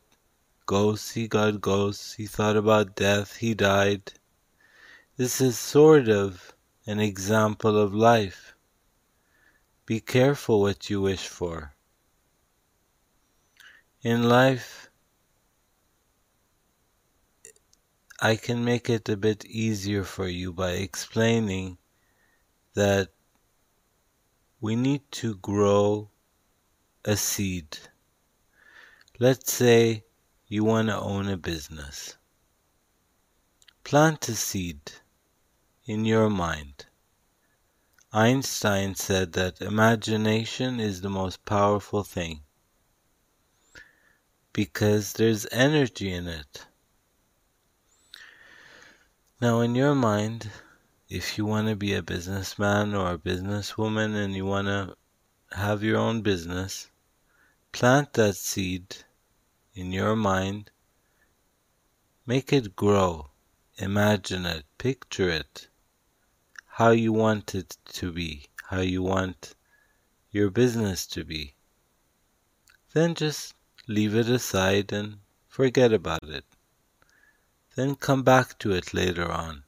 ghosts, he got ghosts. He thought about death, he died. This is sort of an example of life. Be careful what you wish for. In life, I can make it a bit easier for you by explaining that we need to grow a seed. Let's say you want to own a business. Plant a seed in your mind. Einstein said that imagination is the most powerful thing because there's energy in it. Now, in your mind, if you want to be a businessman or a businesswoman and you want to have your own business, plant that seed in your mind, make it grow, imagine it, picture it, how you want it to be, how you want your business to be. Then just leave it aside and forget about it. Then come back to it later on.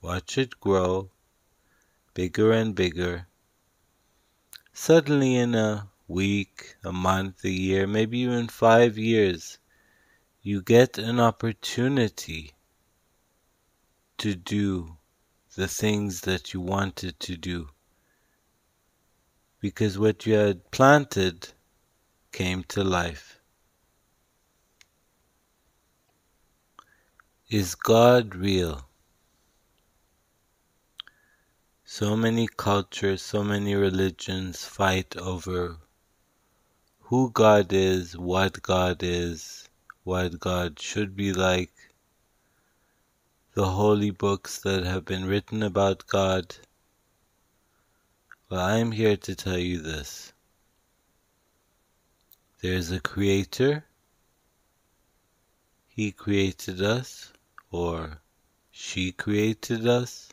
Watch it grow, bigger and bigger. Suddenly, in a week, a month, a year, maybe even five years, you get an opportunity to do the things that you wanted to do. Because what you had planted came to life. Is God real? So many cultures, so many religions fight over who God is, what God is, what God should be like, the holy books that have been written about God. Well, I am here to tell you this. There is a creator. He created us or she created us.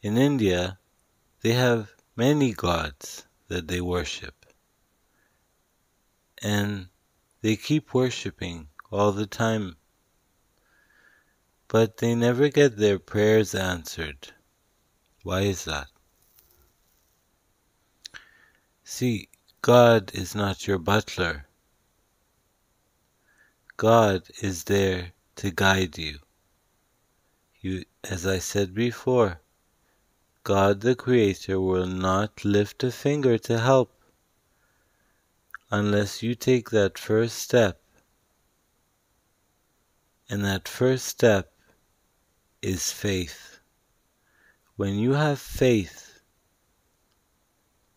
In India, they have many gods that they worship. And they keep worshiping all the time. But they never get their prayers answered. Why is that? See, God is not your butler. God is there to guide you. You, as I said before, God the Creator will not lift a finger to help unless you take that first step. And that first step is faith. When you have faith,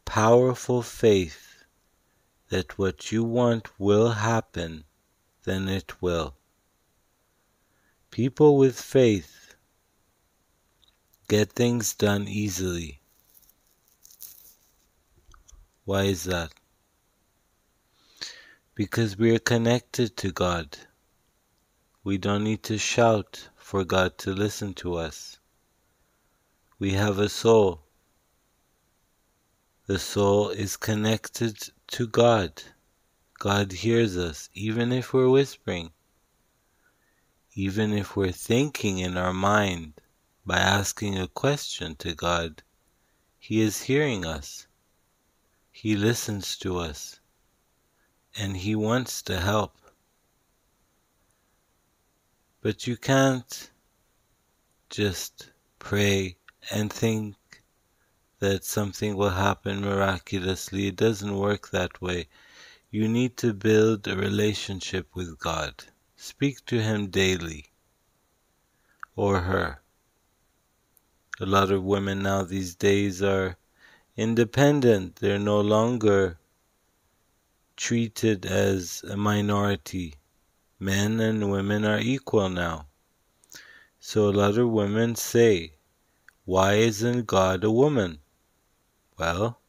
powerful faith, that what you want will happen, then it will. People with faith get things done easily. Why is that? Because we are connected to God. We don't need to shout for God to listen to us. We have a soul The soul is connected to God. God hears us, even if we're whispering, even if we're thinking in our mind by asking a question to God. He is hearing us. He listens to us. And He wants to help. But you can't just pray and think that something will happen miraculously. It doesn't work that way. You need to build a relationship with God. Speak to Him daily or her. A lot of women now these days are independent. They're no longer treated as a minority. Men and women are equal now. So a lot of women say, Why isn't God a woman? Well,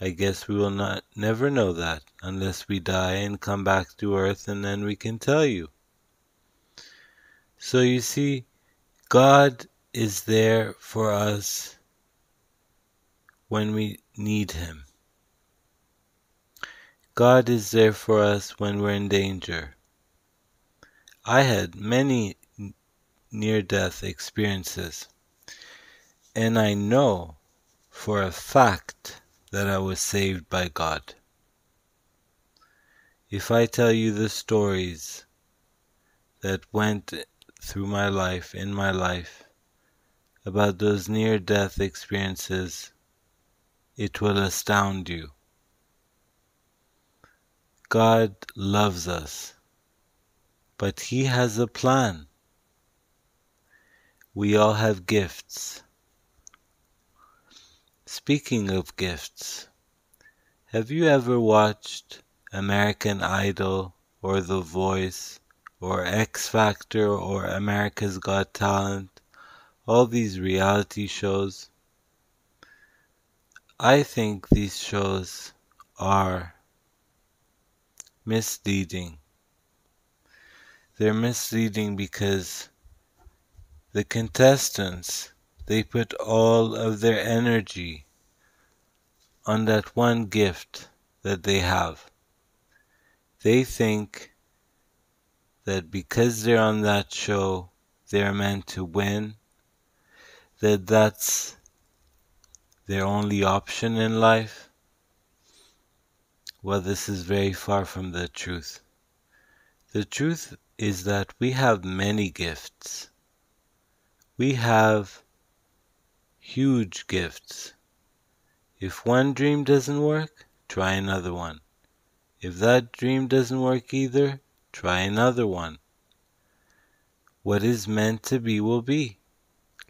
I guess we will not never know that unless we die and come back to earth and then we can tell you. So you see, God is there for us when we need Him. God is there for us when we're in danger. I had many near death experiences, and I know for a fact that I was saved by God. If I tell you the stories that went through my life, in my life, about those near death experiences, it will astound you. God loves us, but He has a plan. We all have gifts. Speaking of gifts, have you ever watched American Idol or The Voice or X Factor or America's Got Talent? All these reality shows. I think these shows are misleading. They're misleading because the contestants they put all of their energy on that one gift that they have. They think that because they're on that show, they're meant to win that that's their only option in life? Well, this is very far from the truth. The truth is that we have many gifts. We have huge gifts. If one dream doesn't work, try another one. If that dream doesn't work either, try another one. What is meant to be will be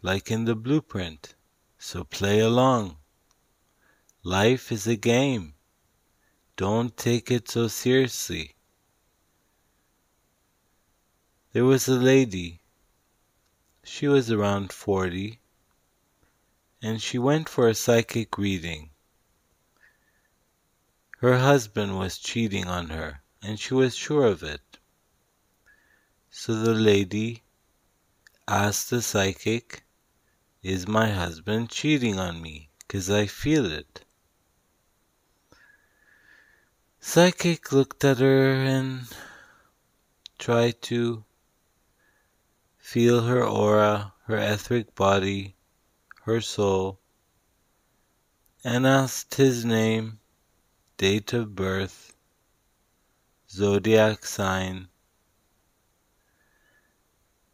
like in the blueprint, so play along. Life is a game. Don't take it so seriously. There was a lady. She was around 40, and she went for a psychic reading. Her husband was cheating on her, and she was sure of it. So the lady asked the psychic is my husband cheating on me? Cause I feel it. Psychic looked at her and tried to feel her aura, her etheric body, her soul, and asked his name, date of birth, zodiac sign.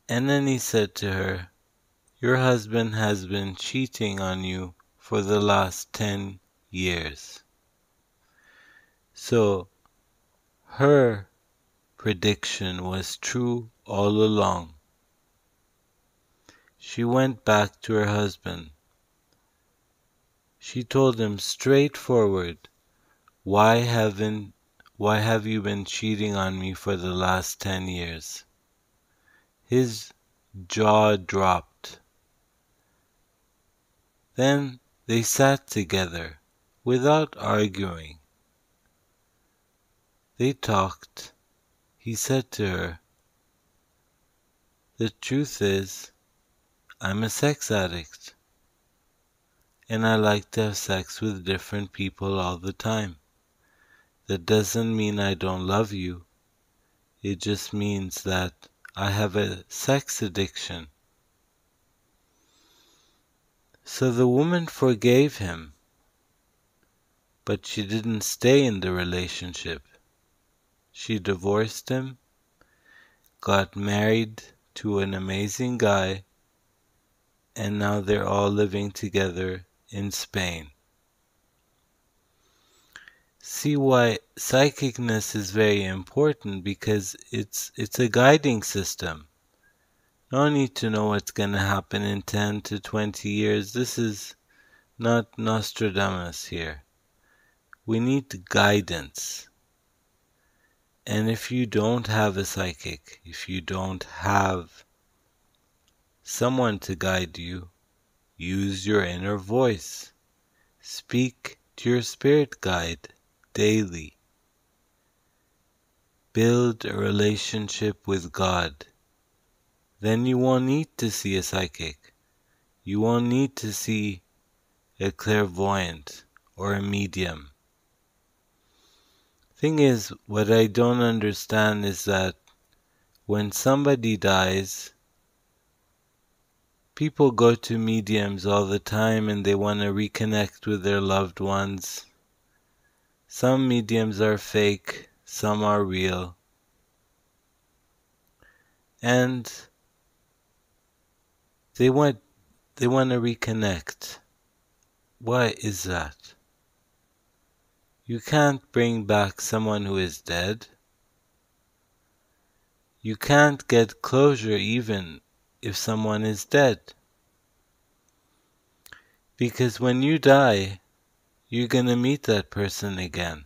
And then he said to her, your husband has been cheating on you for the last 10 years. So her prediction was true all along. She went back to her husband. She told him straightforward, why haven't why have you been cheating on me for the last 10 years? His jaw dropped. Then they sat together without arguing. They talked. He said to her, The truth is, I'm a sex addict. and I like to have sex with different people all the time. That doesn't mean I don't love you. It just means that I have a sex addiction. So the woman forgave him, but she didn't stay in the relationship. She divorced him, got married to an amazing guy, and now they're all living together in Spain. See why psychicness is very important because it's it's a guiding system. No need to know what's going to happen in 10 to 20 years. This is not Nostradamus here. We need guidance. And if you don't have a psychic, if you don't have someone to guide you, use your inner voice. Speak to your spirit guide daily. Build a relationship with God. Then you won't need to see a psychic. You won't need to see a clairvoyant or a medium. Thing is, what I don't understand is that when somebody dies, people go to mediums all the time and they want to reconnect with their loved ones. Some mediums are fake, some are real. And they want they want to reconnect. Why is that? You can't bring back someone who is dead. You can't get closure even if someone is dead. Because when you die, you're going to meet that person again.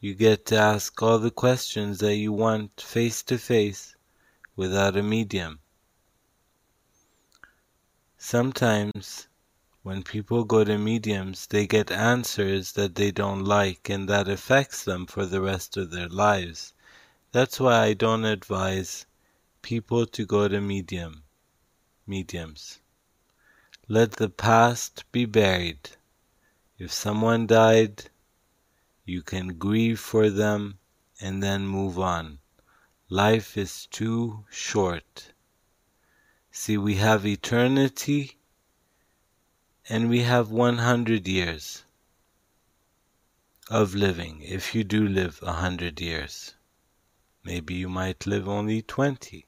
You get to ask all the questions that you want face to face without a medium. Sometimes when people go to mediums, they get answers that they don't like and that affects them for the rest of their lives. That's why I don't advise people to go to medium mediums. Let the past be buried. If someone died, you can grieve for them and then move on. Life is too short. See, we have eternity and we have 100 years of living if you do live a 100 years. Maybe you might live only 20.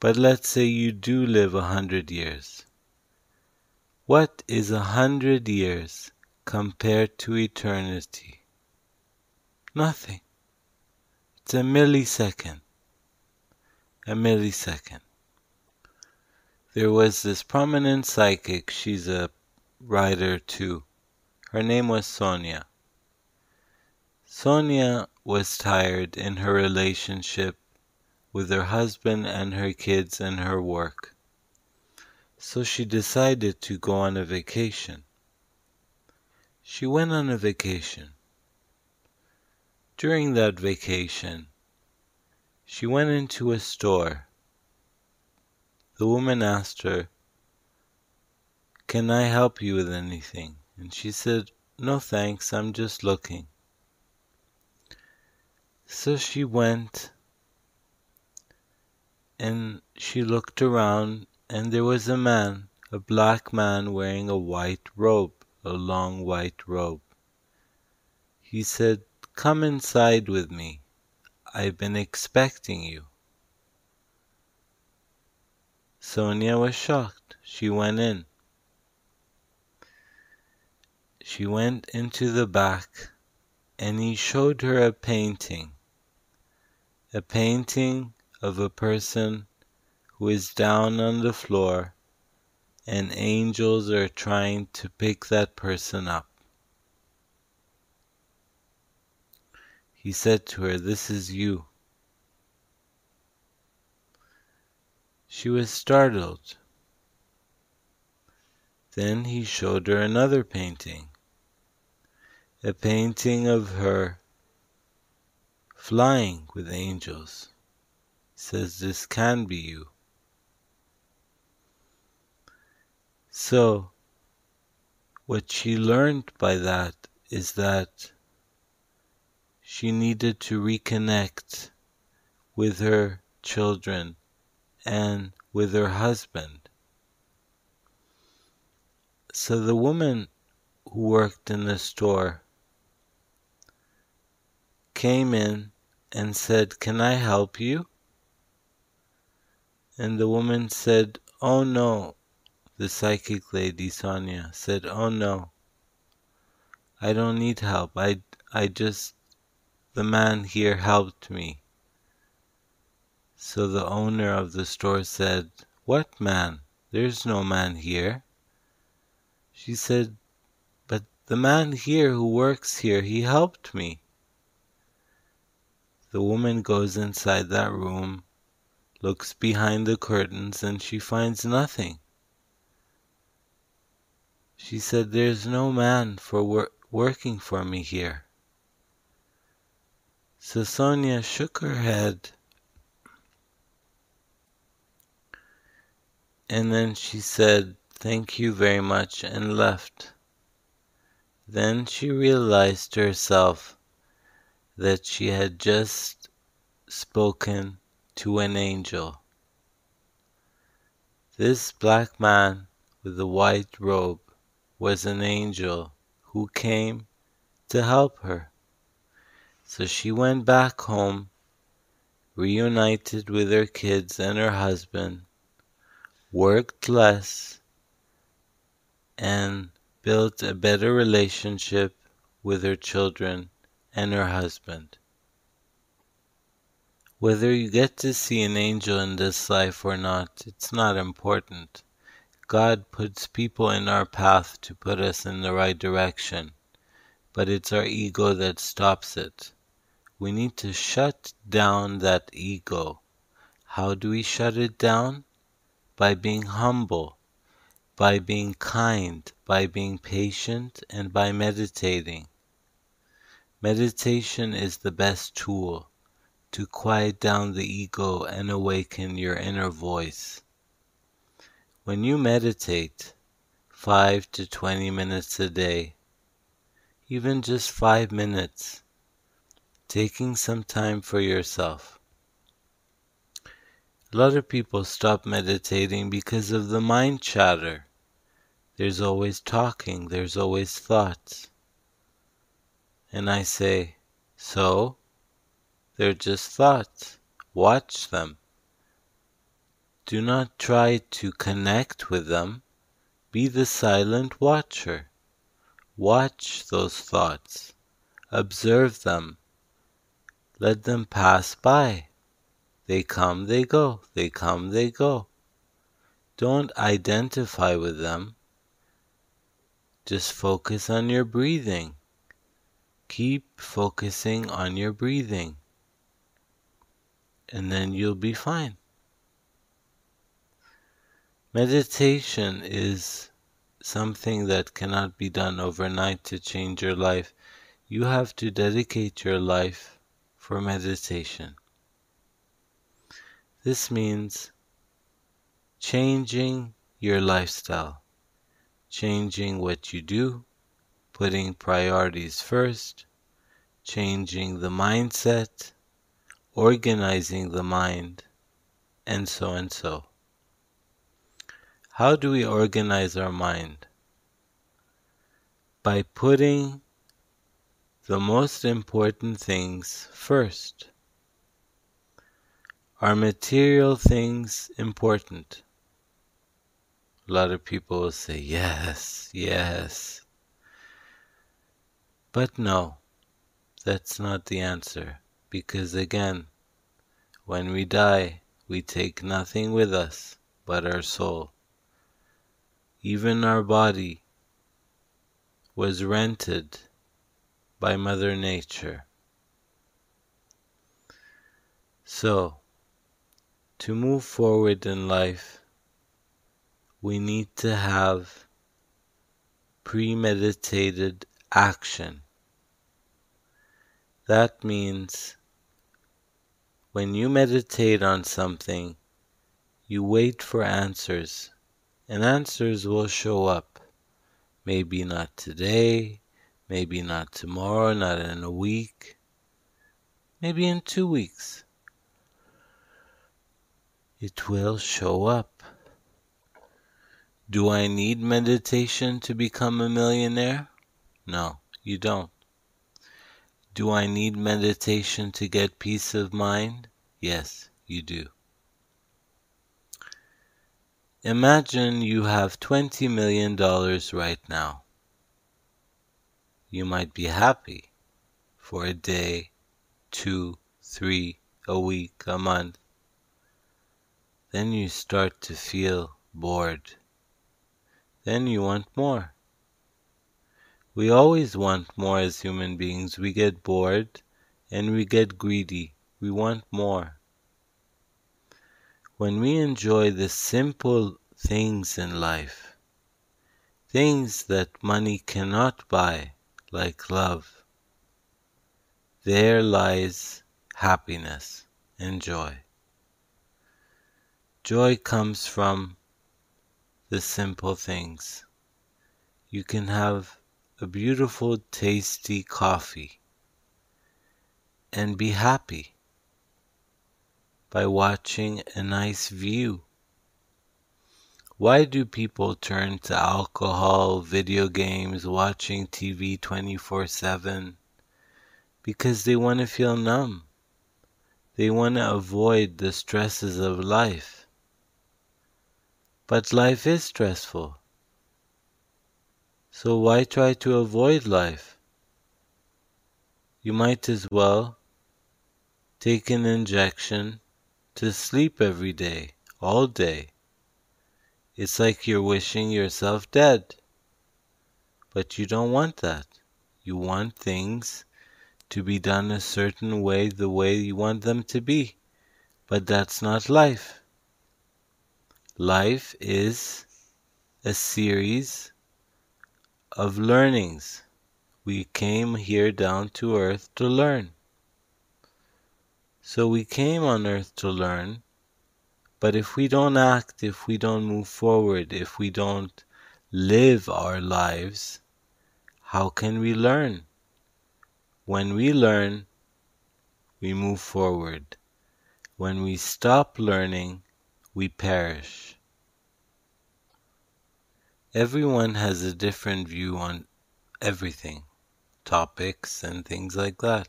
But let's say you do live a 100 years. What is a 100 years compared to eternity? Nothing. It's a millisecond. A millisecond there was this prominent psychic, she's a writer too. Her name was Sonia. Sonia was tired in her relationship with her husband and her kids and her work. So she decided to go on a vacation. She went on a vacation. During that vacation, she went into a store the woman asked her, Can I help you with anything? And she said, No thanks, I'm just looking. So she went and she looked around, and there was a man, a black man wearing a white robe, a long white robe. He said, Come inside with me. I've been expecting you. Sonia was shocked. She went in. She went into the back and he showed her a painting. A painting of a person who is down on the floor and angels are trying to pick that person up. He said to her, This is you. She was startled. Then he showed her another painting, a painting of her flying with angels. Says, This can be you. So what she learned by that is that she needed to reconnect with her children and with her husband. So the woman who worked in the store came in and said, Can I help you? And the woman said, Oh no. The psychic lady, Sonia, said, Oh no. I don't need help. I, I just, the man here helped me. So the owner of the store said, What man? There's no man here. She said, But the man here who works here, he helped me. The woman goes inside that room looks behind the curtains, and she finds nothing. She said, There's no man for wor working for me here. So Sonia shook her head. And then she said, Thank you very much, and left. Then she realized to herself that she had just spoken to an angel. This black man with the white robe was an angel who came to help her. So she went back home, reunited with her kids and her husband, worked less, and built a better relationship with her children and her husband. Whether you get to see an angel in this life or not, it's not important. God puts people in our path to put us in the right direction, but it's our ego that stops it. We need to shut down that ego. How do we shut it down? By being humble, by being kind, by being patient, and by meditating. Meditation is the best tool to quiet down the ego and awaken your inner voice. When you meditate 5 to 20 minutes a day, even just 5 minutes, taking some time for yourself. A lot of people stop meditating because of the mind chatter. There's always talking, there's always thoughts. And I say, so? They're just thoughts. Watch them. Do not try to connect with them. Be the silent watcher. Watch those thoughts. Observe them. Let them pass by. They come, they go. They come, they go. Don't identify with them. Just focus on your breathing. Keep focusing on your breathing and then you'll be fine. Meditation is something that cannot be done overnight to change your life. You have to dedicate your life for meditation. This means changing your lifestyle, changing what you do, putting priorities first, changing the mindset, organizing the mind, and so and so. How do we organize our mind? By putting the most important things first. Are material things important? A lot of people will say, yes, yes. But no, that's not the answer because again, when we die, we take nothing with us but our soul. Even our body was rented by Mother Nature. So, to move forward in life, we need to have premeditated action. That means when you meditate on something, you wait for answers, and answers will show up. Maybe not today, maybe not tomorrow, not in a week, maybe in two weeks. It will show up. Do I need meditation to become a millionaire? No, you don't. Do I need meditation to get peace of mind? Yes, you do. Imagine you have $20 million right now. You might be happy for a day, two, three, a week, a month. Then you start to feel bored. Then you want more. We always want more as human beings. We get bored and we get greedy. We want more. When we enjoy the simple things in life, things that money cannot buy, like love, there lies happiness and joy. Joy comes from the simple things. You can have a beautiful, tasty coffee and be happy by watching a nice view. Why do people turn to alcohol, video games, watching TV 24 7? Because they want to feel numb. They want to avoid the stresses of life. But life is stressful. So why try to avoid life? You might as well take an injection to sleep every day, all day. It's like you're wishing yourself dead. But you don't want that. You want things to be done a certain way, the way you want them to be. But that's not life. Life is a series of learnings. We came here down to earth to learn. So we came on earth to learn, but if we don't act, if we don't move forward, if we don't live our lives, how can we learn? When we learn, we move forward. When we stop learning, we perish. Everyone has a different view on everything, topics and things like that.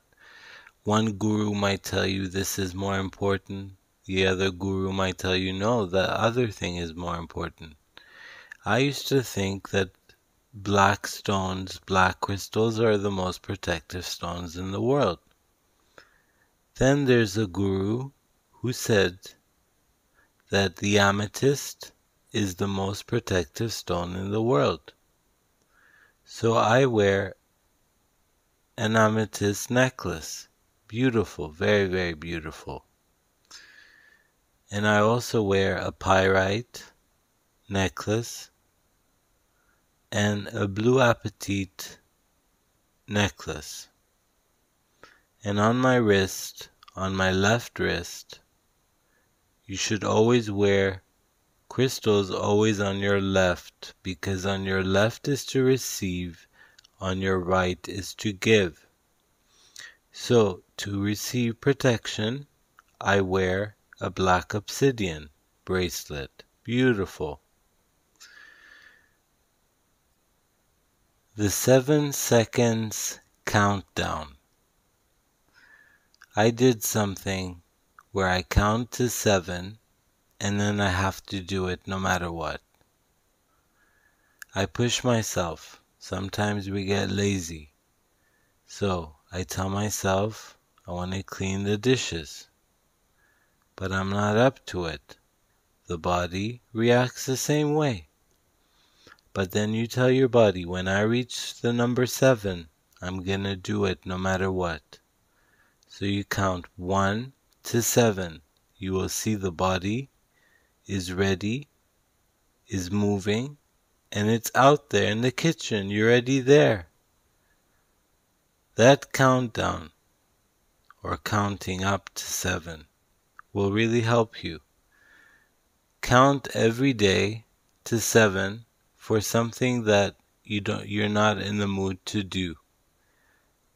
One guru might tell you this is more important. The other guru might tell you no, the other thing is more important. I used to think that black stones, black crystals are the most protective stones in the world. Then there's a guru who said that the amethyst is the most protective stone in the world. So I wear an amethyst necklace. Beautiful, very, very beautiful. And I also wear a pyrite necklace and a blue apatite necklace. And on my wrist, on my left wrist, you should always wear crystals always on your left because on your left is to receive, on your right is to give. So, to receive protection, I wear a black obsidian bracelet. Beautiful. The seven seconds countdown. I did something where I count to seven and then I have to do it no matter what. I push myself. Sometimes we get lazy. So I tell myself I want to clean the dishes. But I'm not up to it. The body reacts the same way. But then you tell your body, when I reach the number seven, I'm gonna do it no matter what. So you count one to seven. You will see the body is ready, is moving, and it's out there in the kitchen. You're already there. That countdown, or counting up to seven, will really help you. Count every day to seven for something that you don't you're not in the mood to do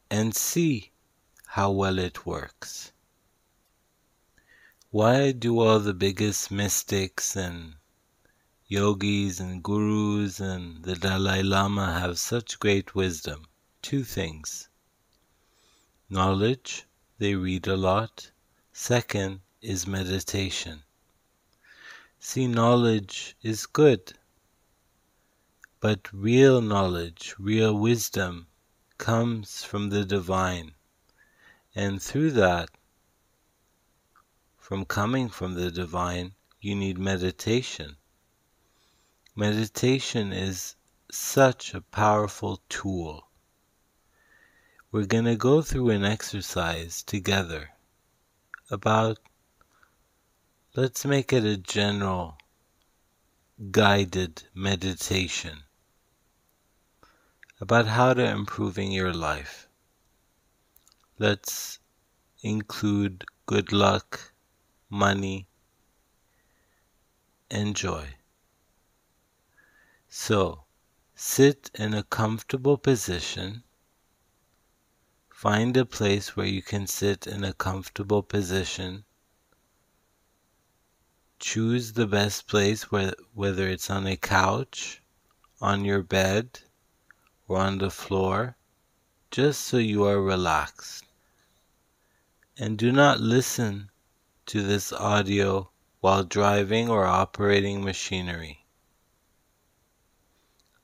and see how well it works. Why do all the biggest mystics and yogis and gurus and the Dalai Lama have such great wisdom? Two things. Knowledge, they read a lot. Second is meditation. See, knowledge is good. But real knowledge, real wisdom, comes from the divine. And through that, from coming from the divine, you need meditation. Meditation is such a powerful tool. We're going to go through an exercise together about, let's make it a general guided meditation about how to improving your life. Let's include good luck, money, and joy. So, sit in a comfortable position. Find a place where you can sit in a comfortable position. Choose the best place, whether it's on a couch, on your bed, or on the floor, just so you are relaxed. And do not listen to this audio while driving or operating machinery.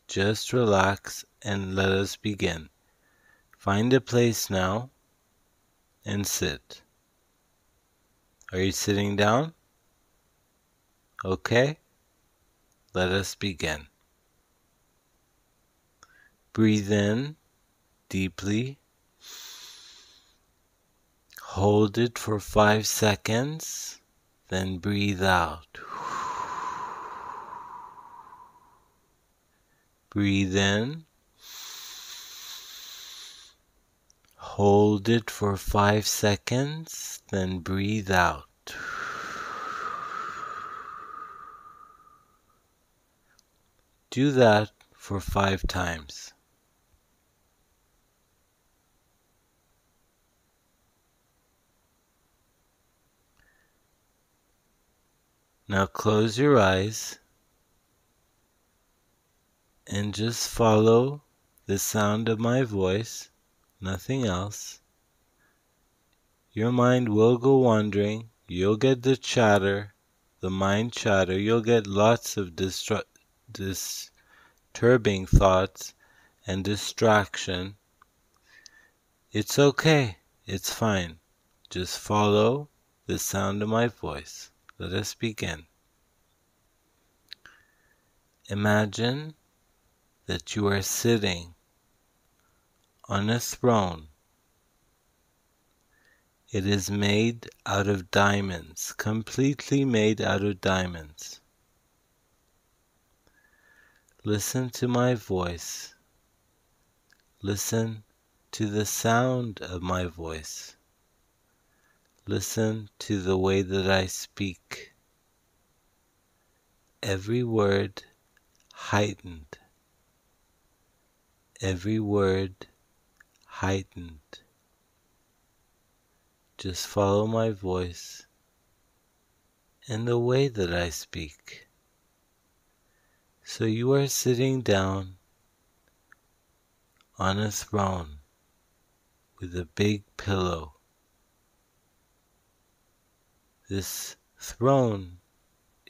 Just relax and let us begin. Find a place now and sit. Are you sitting down? Okay, let us begin. Breathe in deeply. Hold it for five seconds, then breathe out. Breathe in. Hold it for five seconds, then breathe out. Do that for five times. Now close your eyes and just follow the sound of my voice, nothing else. Your mind will go wandering. You'll get the chatter, the mind chatter. You'll get lots of distru- disturbing thoughts and distraction. It's okay. It's fine. Just follow the sound of my voice. Let us begin. Imagine that you are sitting on a throne. It is made out of diamonds, completely made out of diamonds. Listen to my voice. Listen to the sound of my voice. Listen to the way that I speak. Every word heightened. Every word heightened. Just follow my voice and the way that I speak. So you are sitting down on a throne with a big pillow this throne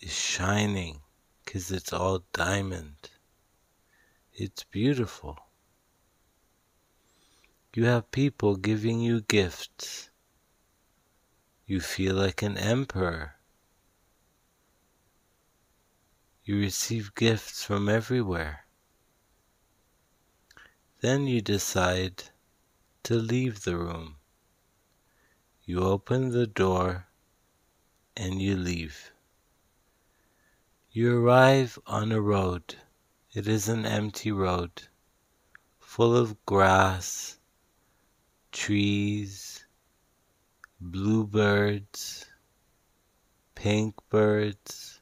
is shining because it's all diamond. It's beautiful. You have people giving you gifts. You feel like an emperor. You receive gifts from everywhere. Then you decide to leave the room. You open the door and you leave. You arrive on a road. It is an empty road, full of grass, trees, bluebirds, pink birds,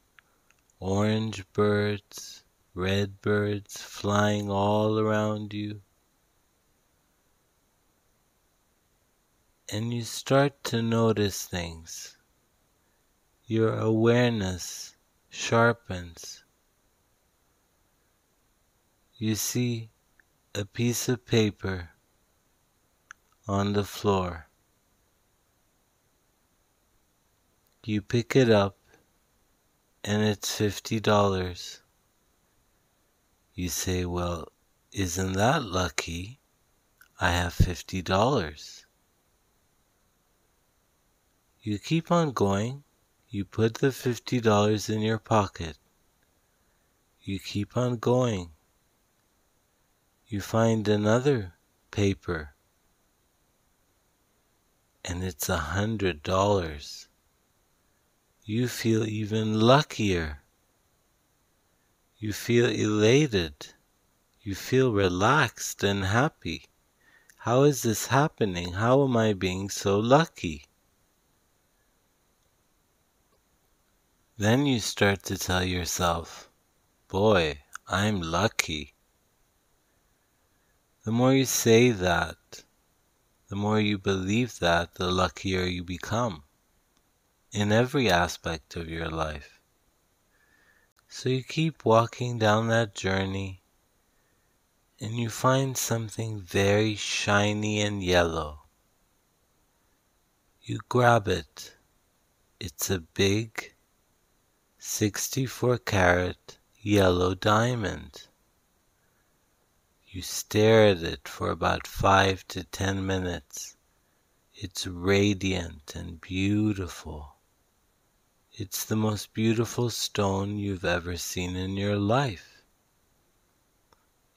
orange birds, red birds flying all around you. And you start to notice things. Your awareness sharpens. You see a piece of paper on the floor. You pick it up and it's fifty dollars. You say, Well, isn't that lucky? I have fifty dollars. You keep on going. You put the fifty dollars in your pocket. You keep on going. You find another paper, and it's a hundred dollars. You feel even luckier. You feel elated. You feel relaxed and happy. How is this happening? How am I being so lucky? Then you start to tell yourself, Boy, I'm lucky. The more you say that, the more you believe that, the luckier you become in every aspect of your life. So you keep walking down that journey and you find something very shiny and yellow. You grab it. It's a big 64 carat yellow diamond. You stare at it for about five to ten minutes. It's radiant and beautiful. It's the most beautiful stone you've ever seen in your life.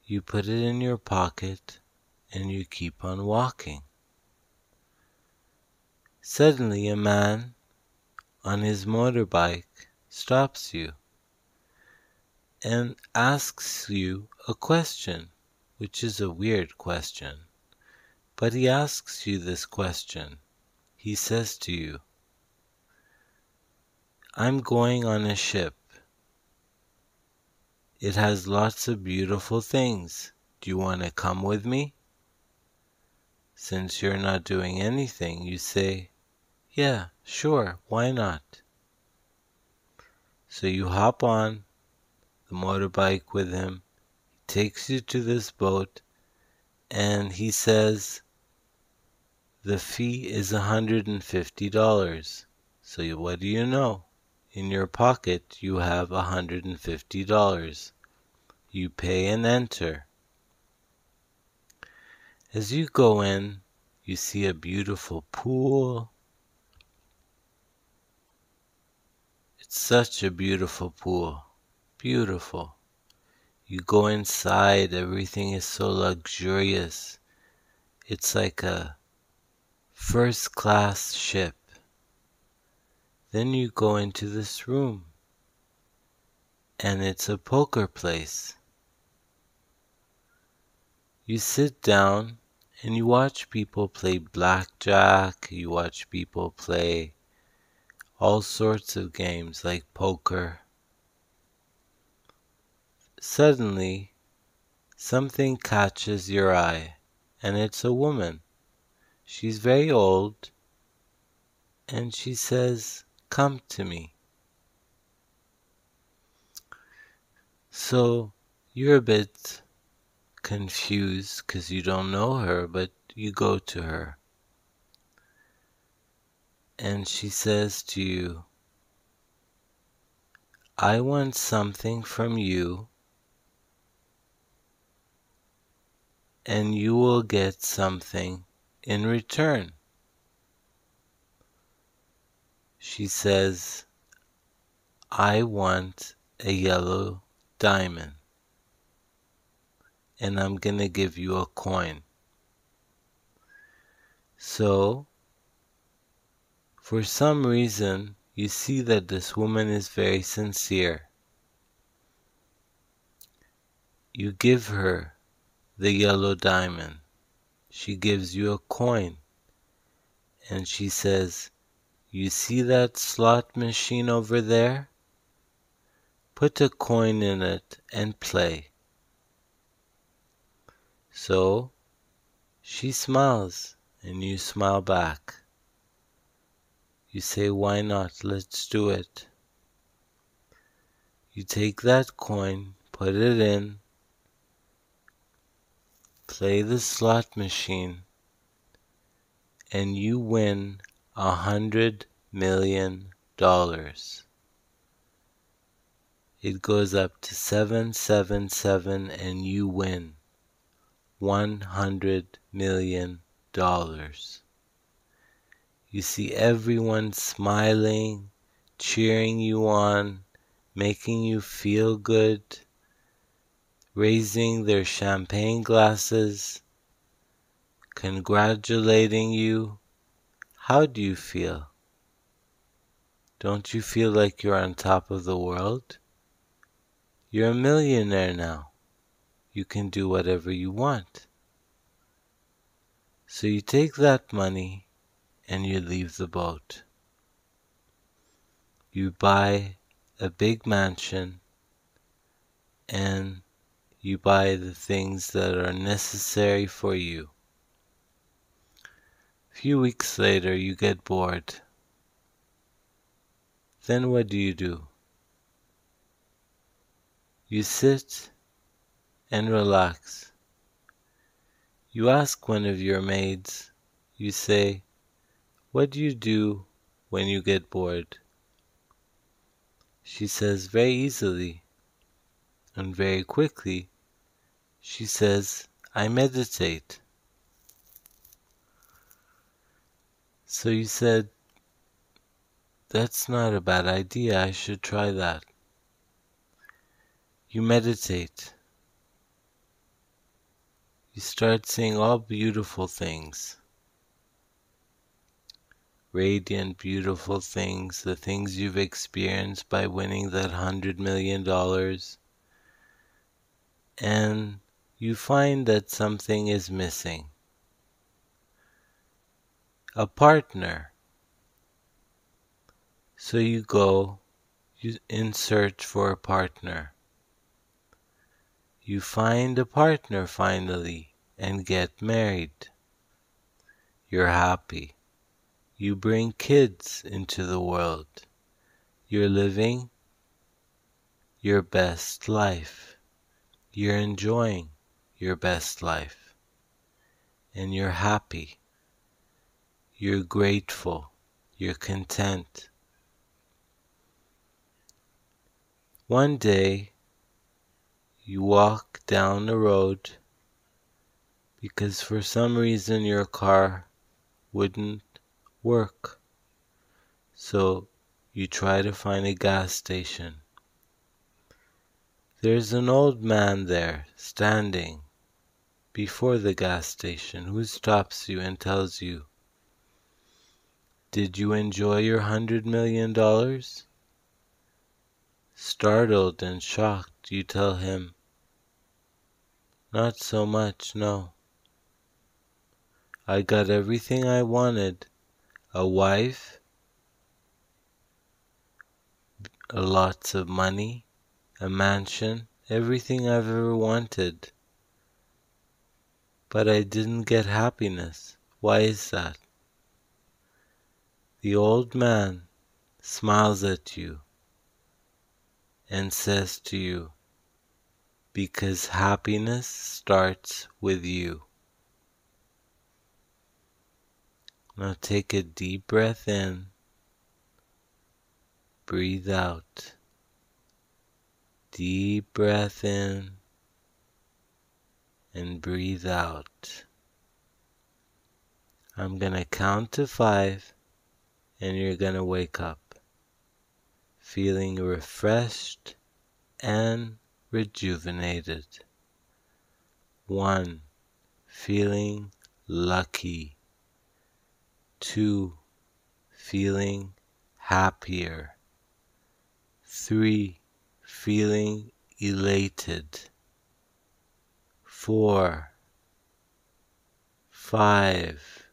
You put it in your pocket and you keep on walking. Suddenly, a man on his motorbike stops you and asks you a question, which is a weird question. But he asks you this question. He says to you, I'm going on a ship. It has lots of beautiful things. Do you want to come with me? Since you're not doing anything, you say, Yeah, sure, why not? So you hop on the motorbike with him. He takes you to this boat and he says, The fee is a $150. So what do you know? In your pocket you have a hundred and fifty dollars. You pay and enter. As you go in, you see a beautiful pool. Such a beautiful pool. Beautiful. You go inside, everything is so luxurious. It's like a first class ship. Then you go into this room, and it's a poker place. You sit down and you watch people play blackjack, you watch people play all sorts of games like poker. Suddenly, something catches your eye, and it's a woman. She's very old, and she says, Come to me. So you're a bit confused because you don't know her, but you go to her. And she says to you, I want something from you, and you will get something in return. She says, I want a yellow diamond and I'm going to give you a coin. So, for some reason, you see that this woman is very sincere. You give her the yellow diamond. She gives you a coin. And she says, you see that slot machine over there? Put a coin in it and play. So she smiles and you smile back. You say, Why not? Let's do it. You take that coin, put it in, play the slot machine, and you win a hundred million dollars. It goes up to 777 and you win $100 million. You see everyone smiling, cheering you on, making you feel good, raising their champagne glasses, congratulating you. How do you feel? Don't you feel like you're on top of the world? You're a millionaire now. You can do whatever you want. So you take that money and you leave the boat. You buy a big mansion and you buy the things that are necessary for you. A few weeks later, you get bored. Then what do you do? You sit and relax. You ask one of your maids, you say, What do you do when you get bored? She says very easily and very quickly, she says, I meditate. So you said, That's not a bad idea, I should try that. You meditate. You start seeing all beautiful things. Radiant, beautiful things, the things you've experienced by winning that hundred million dollars. And you find that something is missing. A partner. So you go in search for a partner. You find a partner finally and get married. You're happy. You bring kids into the world. You're living your best life. You're enjoying your best life. And you're happy. You're grateful. You're content. One day, you walk down the road because for some reason your car wouldn't work. So you try to find a gas station. There's an old man there standing before the gas station who stops you and tells you, Did you enjoy your hundred million dollars? Startled and shocked, you tell him, not so much, no. I got everything I wanted a wife, lots of money, a mansion, everything I've ever wanted. But I didn't get happiness. Why is that? The old man smiles at you and says to you, because happiness starts with you. Now take a deep breath in, breathe out. Deep breath in and breathe out. I'm going to count to five and you're going to wake up feeling refreshed and rejuvenated. 1. Feeling lucky. 2. Feeling happier. 3. Feeling elated. 4. 5.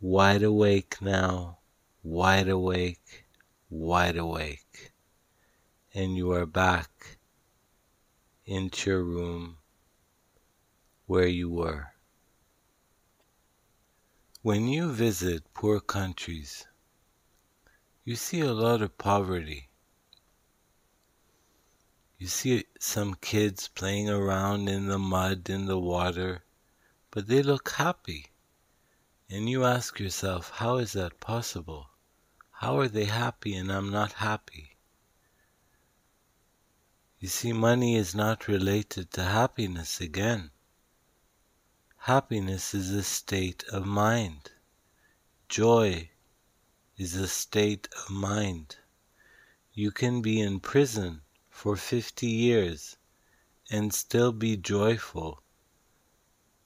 Wide awake now, wide awake, wide awake and you are back into your room where you were. When you visit poor countries, you see a lot of poverty. You see some kids playing around in the mud, in the water, but they look happy. And you ask yourself, how is that possible? How are they happy and I'm not happy? You see, money is not related to happiness again. Happiness is a state of mind. Joy is a state of mind. You can be in prison for 50 years and still be joyful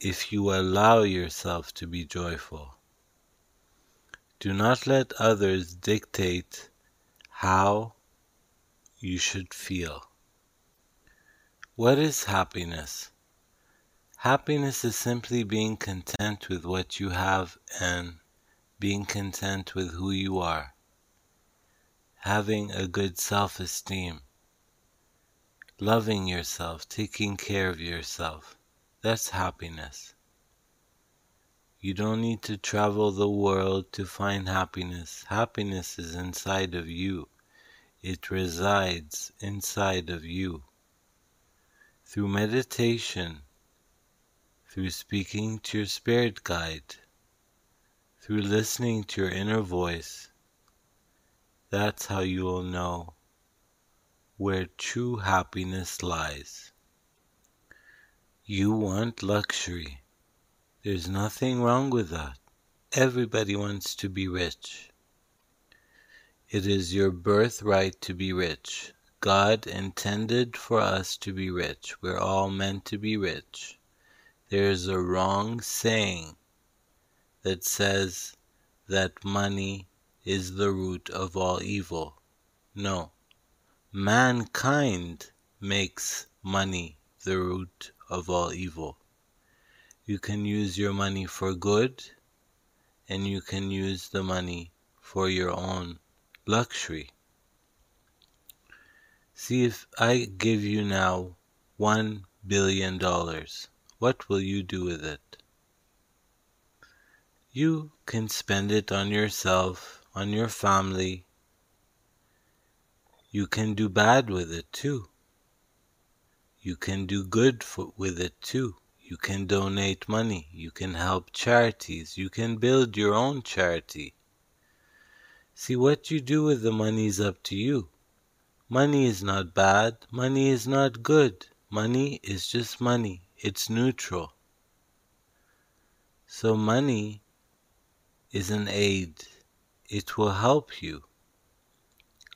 if you allow yourself to be joyful. Do not let others dictate how you should feel. What is happiness? Happiness is simply being content with what you have and being content with who you are. Having a good self esteem. Loving yourself, taking care of yourself. That's happiness. You don't need to travel the world to find happiness. Happiness is inside of you. It resides inside of you. Through meditation, through speaking to your spirit guide, through listening to your inner voice, that's how you will know where true happiness lies. You want luxury. There's nothing wrong with that. Everybody wants to be rich. It is your birthright to be rich. God intended for us to be rich. We're all meant to be rich there is a wrong saying that says that money is the root of all evil. No. Mankind makes money the root of all evil. You can use your money for good, and you can use the money for your own luxury. See if I give you now one billion dollars. What will you do with it? You can spend it on yourself, on your family. You can do bad with it too. You can do good for, with it too. You can donate money. You can help charities. You can build your own charity. See, what you do with the money is up to you. Money is not bad. Money is not good. Money is just money it's neutral. So money is an aid. It will help you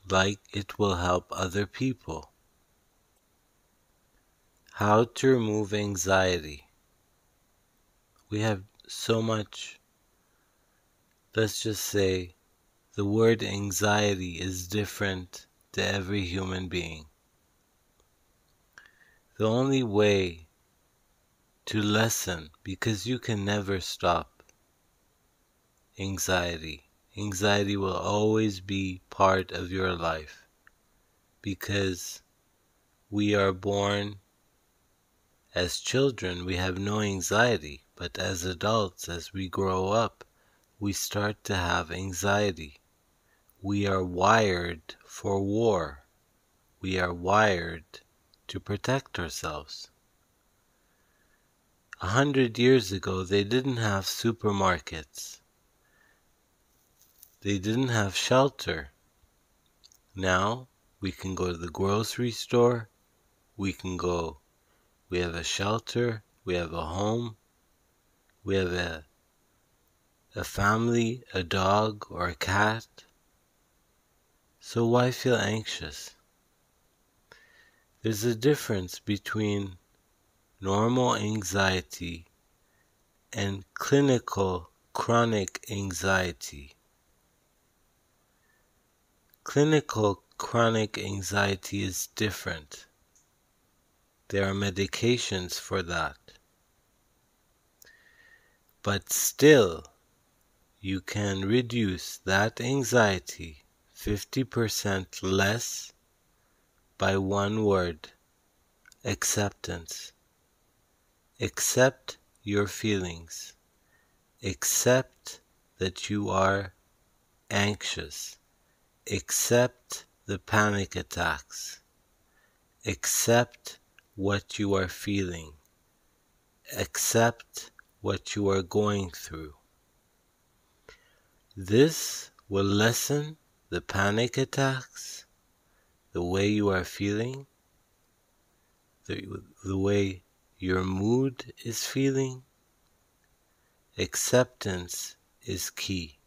like it will help other people. How to remove anxiety. We have so much, let's just say, the word anxiety is different to every human being. The only way to lessen because you can never stop anxiety. Anxiety will always be part of your life because we are born as children, we have no anxiety, but as adults, as we grow up, we start to have anxiety. We are wired for war. We are wired to protect ourselves. A hundred years ago, they didn't have supermarkets. They didn't have shelter. Now we can go to the grocery store. We can go. We have a shelter. We have a home. We have a, a family, a dog, or a cat. So why feel anxious? There's a difference between normal anxiety, and clinical chronic anxiety. Clinical chronic anxiety is different. There are medications for that. But still, you can reduce that anxiety 50% less by one word acceptance. Accept your feelings. Accept that you are anxious. Accept the panic attacks. Accept what you are feeling. Accept what you are going through. This will lessen the panic attacks, the way you are feeling, the, the way your mood is feeling. Acceptance is key.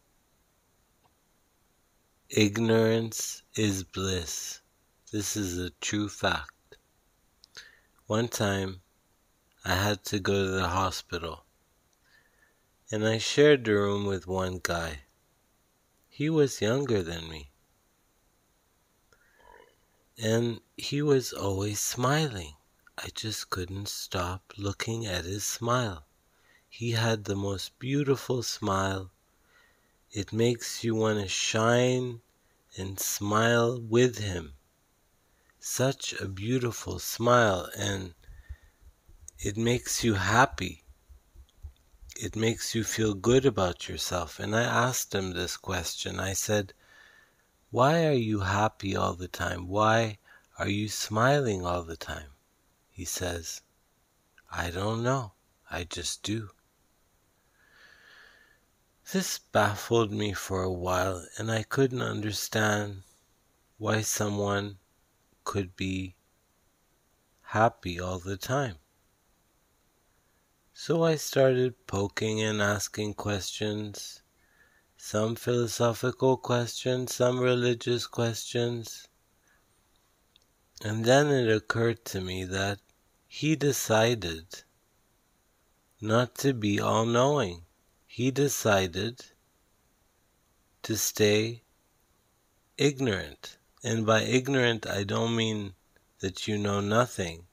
Ignorance is bliss. This is a true fact. One time, I had to go to the hospital, and I shared the room with one guy. He was younger than me. And he was always smiling. I just couldn't stop looking at his smile. He had the most beautiful smile. It makes you want to shine and smile with him. Such a beautiful smile, and it makes you happy it makes you feel good about yourself. And I asked him this question. I said, Why are you happy all the time? Why are you smiling all the time? He says, I don't know. I just do. This baffled me for a while, and I couldn't understand why someone could be happy all the time. So I started poking and asking questions, some philosophical questions, some religious questions. And then it occurred to me that he decided not to be all knowing. He decided to stay ignorant. And by ignorant, I don't mean that you know nothing.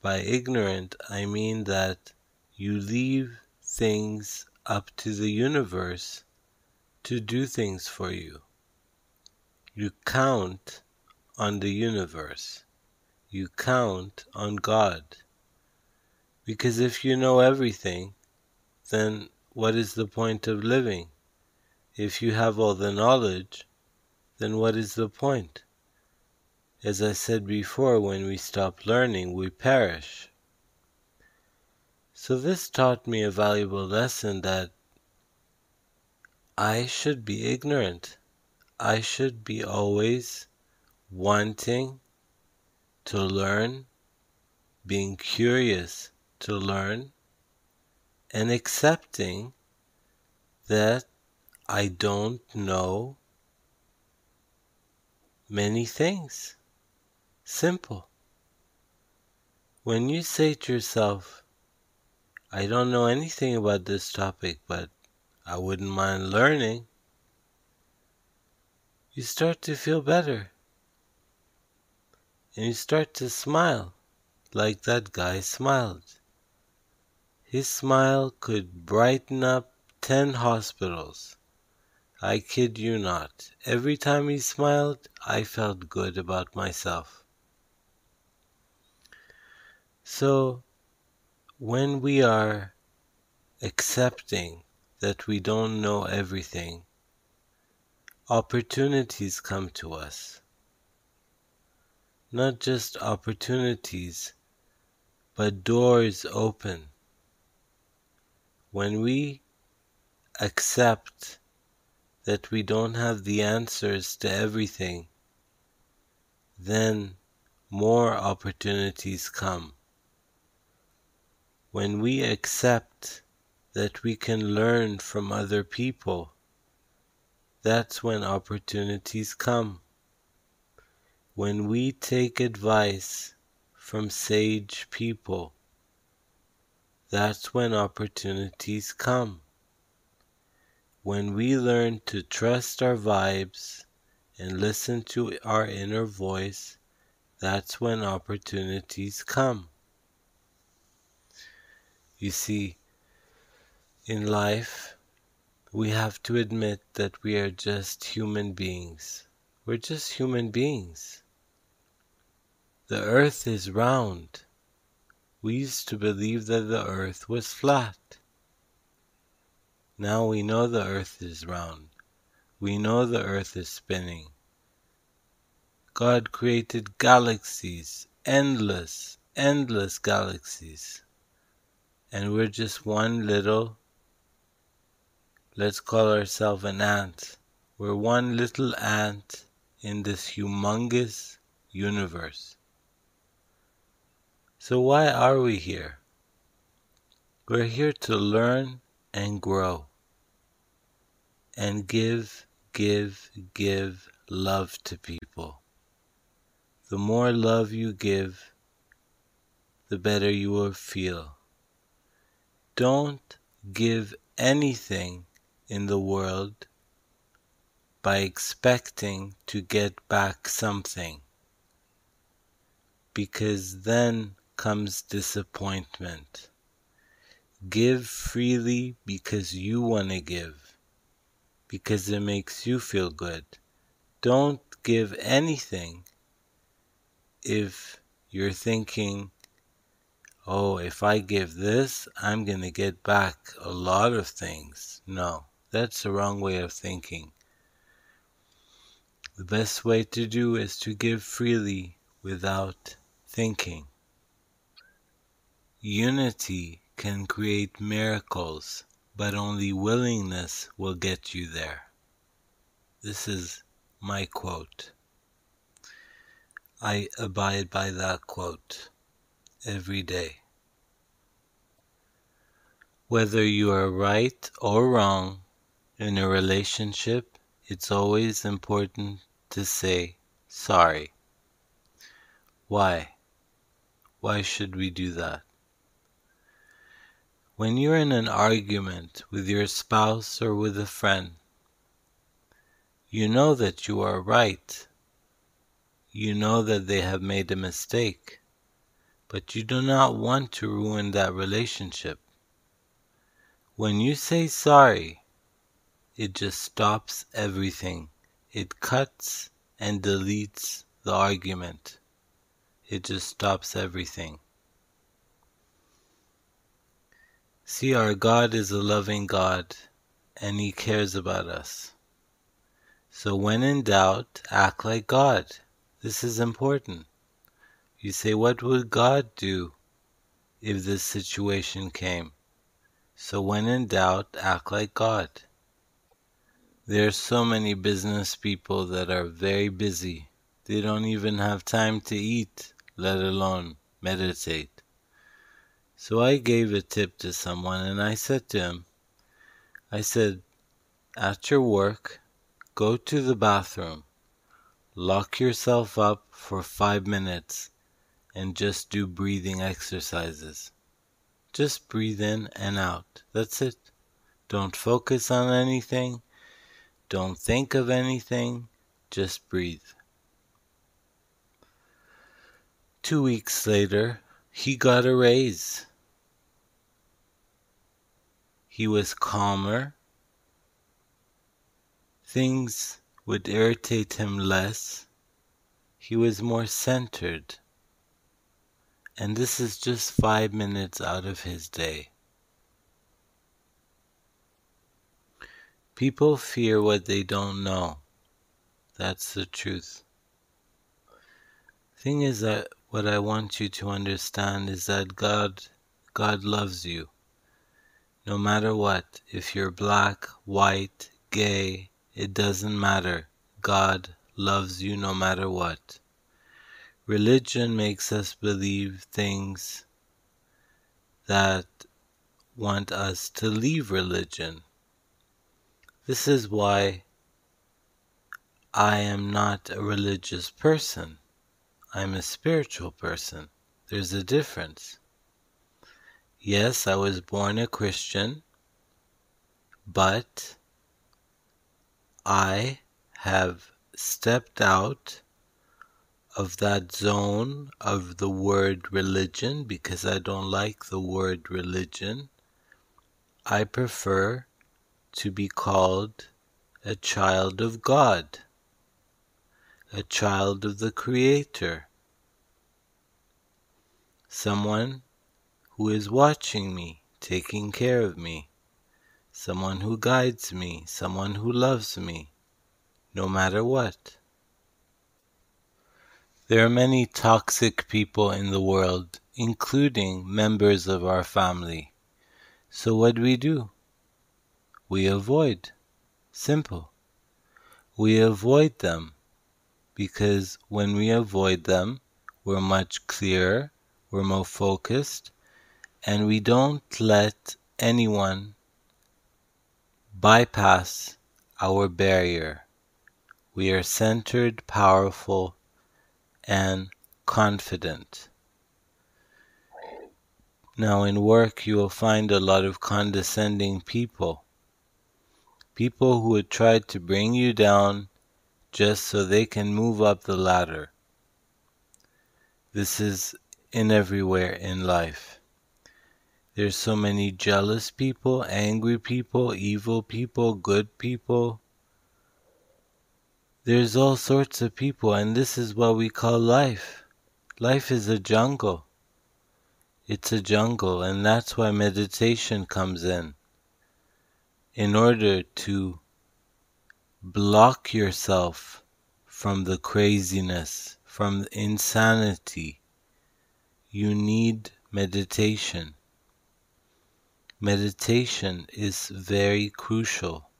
By ignorant, I mean that you leave things up to the universe to do things for you. You count on the universe. You count on God. Because if you know everything, then what is the point of living? If you have all the knowledge, then what is the point? As I said before, when we stop learning, we perish. So this taught me a valuable lesson that I should be ignorant. I should be always wanting to learn, being curious to learn, and accepting that I don't know many things. Simple. When you say to yourself, I don't know anything about this topic, but I wouldn't mind learning. You start to feel better. And you start to smile like that guy smiled. His smile could brighten up ten hospitals. I kid you not. Every time he smiled, I felt good about myself. So, when we are accepting that we don't know everything, opportunities come to us. Not just opportunities, but doors open. When we accept that we don't have the answers to everything, then more opportunities come when we accept that we can learn from other people, that's when opportunities come. When we take advice from sage people, that's when opportunities come. When we learn to trust our vibes and listen to our inner voice, that's when opportunities come. You see, in life, we have to admit that we are just human beings. We're just human beings. The earth is round. We used to believe that the earth was flat. Now we know the earth is round. We know the earth is spinning. God created galaxies, endless, endless galaxies. And we're just one little, let's call ourselves an ant. We're one little ant in this humongous universe. So, why are we here? We're here to learn and grow and give, give, give love to people. The more love you give, the better you will feel. Don't give anything in the world by expecting to get back something, because then comes disappointment. Give freely because you want to give, because it makes you feel good. Don't give anything if you're thinking, oh, if I give this, I'm going to get back a lot of things. No, that's the wrong way of thinking. The best way to do is to give freely without thinking. Unity can create miracles, but only willingness will get you there. This is my quote. I abide by that quote every day. Whether you are right or wrong in a relationship, it's always important to say sorry. Why? Why should we do that? When you're in an argument with your spouse or with a friend, you know that you are right. You know that they have made a mistake, but you do not want to ruin that relationship. When you say sorry, it just stops everything. It cuts and deletes the argument. It just stops everything. See, our God is a loving God and He cares about us. So when in doubt, act like God. This is important. You say, What would God do if this situation came? So when in doubt, act like God. There are so many business people that are very busy. They don't even have time to eat, let alone meditate. So I gave a tip to someone and I said to him, I said, at your work, go to the bathroom, lock yourself up for five minutes, and just do breathing exercises. Just breathe in and out. That's it. Don't focus on anything. Don't think of anything. Just breathe. Two weeks later, he got a raise. He was calmer. Things would irritate him less. He was more centered. And this is just five minutes out of his day. People fear what they don't know. That's the truth. Thing is that what I want you to understand is that God God loves you. No matter what, if you're black, white, gay, it doesn't matter. God loves you no matter what. Religion makes us believe things that want us to leave religion. This is why I am not a religious person. I'm a spiritual person. There's a difference. Yes, I was born a Christian, but I have stepped out of that zone of the word religion because I don't like the word religion. I prefer to be called a child of God a child of the Creator. someone who is watching me, taking care of me, someone who guides me, someone who loves me, no matter what. There are many toxic people in the world, including members of our family. So what do we do? We avoid. Simple. We avoid them because when we avoid them, we're much clearer, we're more focused, and we don't let anyone bypass our barrier. We are centered, powerful, and confident. Now, in work, you will find a lot of condescending people. People who would try to bring you down just so they can move up the ladder. This is in everywhere in life. There's so many jealous people, angry people, evil people, good people. There's all sorts of people, and this is what we call life. Life is a jungle. It's a jungle, and that's why meditation comes in. In order to block yourself from the craziness, from the insanity, you need meditation. Meditation is very crucial.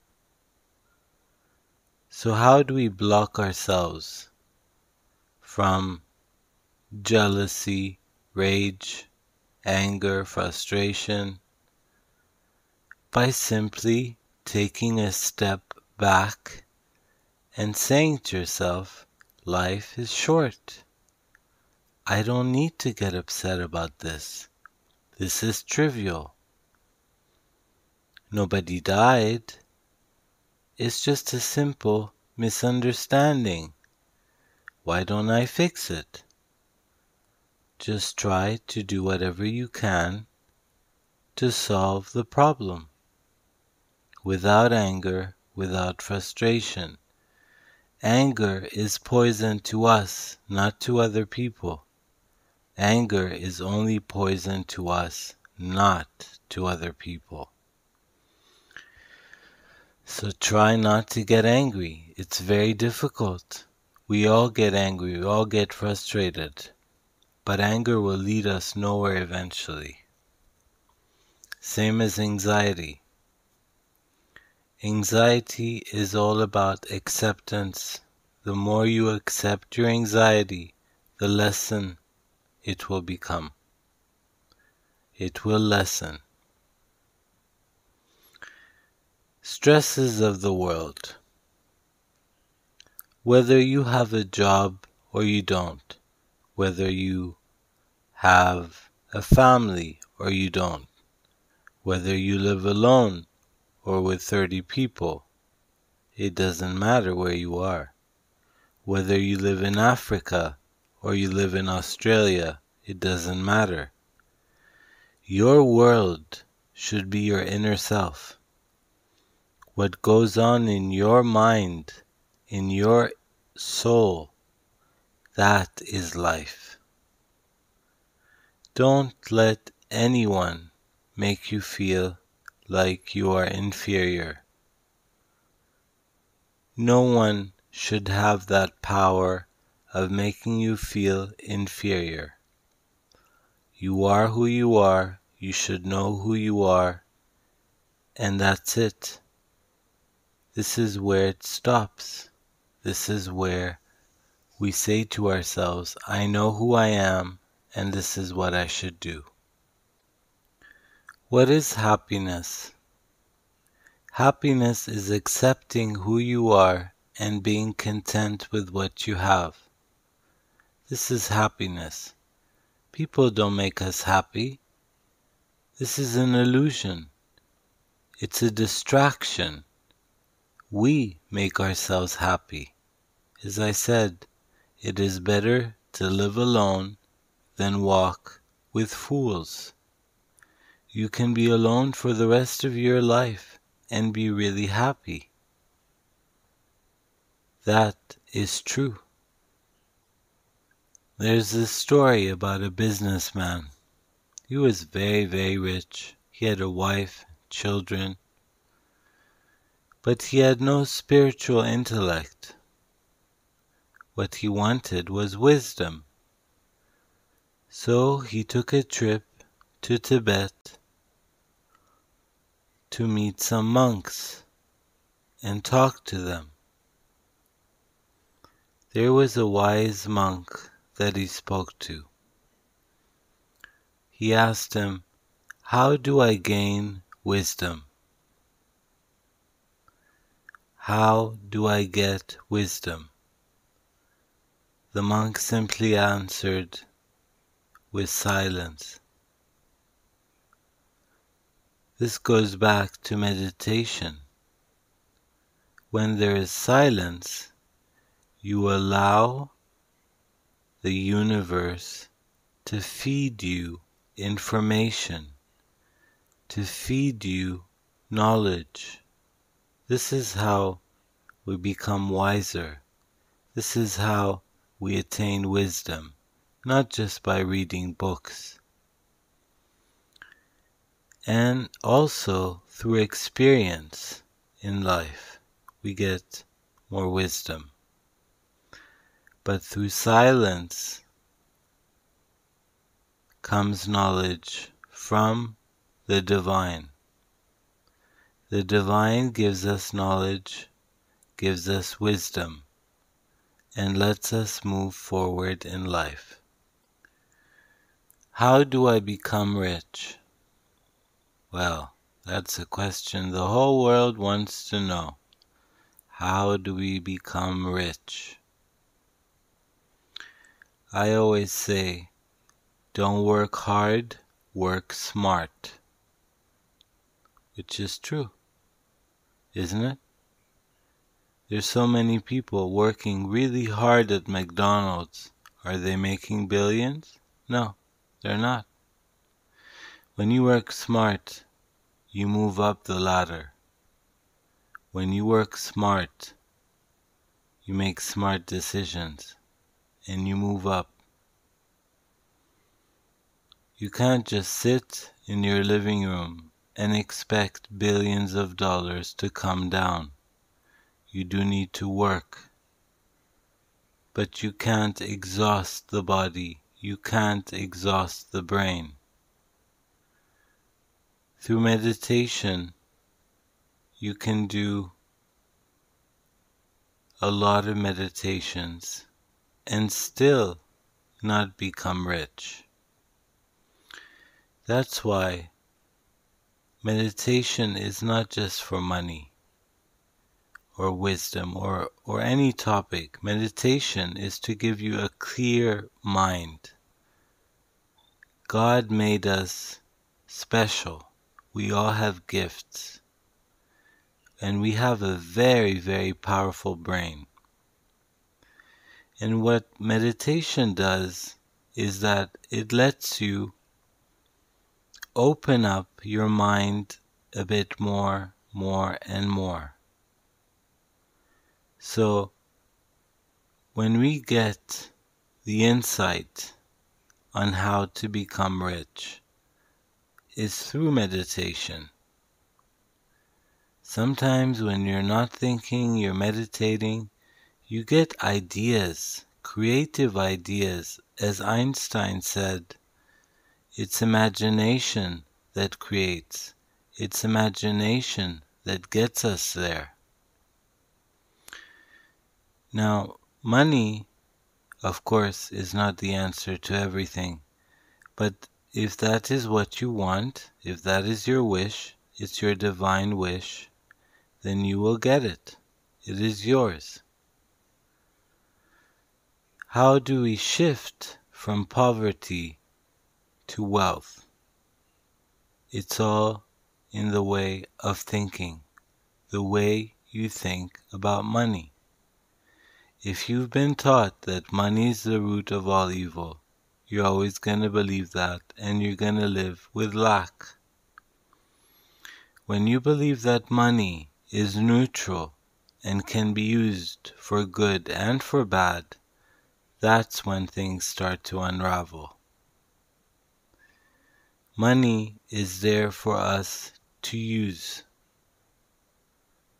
So, how do we block ourselves from jealousy, rage, anger, frustration? By simply taking a step back and saying to yourself, life is short. I don't need to get upset about this. This is trivial. Nobody died. It's just a simple misunderstanding. Why don't I fix it? Just try to do whatever you can to solve the problem without anger without frustration. Anger is poison to us, not to other people. Anger is only poison to us, not to other people. So try not to get angry. It's very difficult. We all get angry, we all get frustrated. But anger will lead us nowhere eventually. Same as anxiety. Anxiety is all about acceptance. The more you accept your anxiety, the lessen it will become. It will lessen. Stresses of the world. Whether you have a job or you don't, whether you have a family or you don't, whether you live alone or with 30 people. It doesn't matter where you are. Whether you live in Africa or you live in Australia, it doesn't matter. Your world should be your inner self. What goes on in your mind, in your soul, that is life. Don't let anyone make you feel like you are inferior. No one should have that power of making you feel inferior. You are who you are, you should know who you are, and that's it. This is where it stops. This is where we say to ourselves, I know who I am, and this is what I should do. What is happiness? Happiness is accepting who you are and being content with what you have. This is happiness. People don't make us happy. This is an illusion. It's a distraction. We make ourselves happy. As I said, it is better to live alone than walk with fools. You can be alone for the rest of your life and be really happy. That is true. There's this story about a businessman. He was very, very rich. He had a wife, children, but he had no spiritual intellect. What he wanted was wisdom. So he took a trip to Tibet to meet some monks and talk to them. There was a wise monk that he spoke to. He asked him, How do I gain wisdom? How do I get wisdom? The monk simply answered with silence. This goes back to meditation. When there is silence, you allow the universe to feed you information, to feed you knowledge. This is how we become wiser. This is how we attain wisdom, not just by reading books. And also through experience in life, we get more wisdom but through silence comes knowledge from the divine. The divine gives us knowledge, gives us wisdom, and lets us move forward in life. How do I become rich? Well, that's a question the whole world wants to know. How do we become rich? I always say, don't work hard, work smart. Which is true, isn't it? There's so many people working really hard at McDonald's. Are they making billions? No, they're not. When you work smart, you move up the ladder. When you work smart, you make smart decisions and you move up. You can't just sit in your living room and expect billions of dollars to come down. You do need to work. But you can't exhaust the body, you can't exhaust the brain. Through meditation, you can do a lot of meditations and still not become rich. That's why meditation is not just for money or wisdom or, or any topic. Meditation is to give you a clear mind. God made us special. We all have gifts. And we have a very, very powerful brain. And what meditation does is that it lets you open up your mind a bit more, more, and more. So, when we get the insight on how to become rich, is through meditation. Sometimes when you're not thinking, you're meditating, you get ideas, creative ideas. As Einstein said, it's imagination that creates, it's imagination that gets us there. Now, money, of course, is not the answer to everything, but if that is what you want, if that is your wish, it's your divine wish, then you will get it. It is yours. How do we shift from poverty to wealth? It's all in the way of thinking, the way you think about money. If you've been taught that money is the root of all evil, you're always going to believe that and you're going to live with lack. When you believe that money is neutral and can be used for good and for bad, that's when things start to unravel. Money is there for us to use,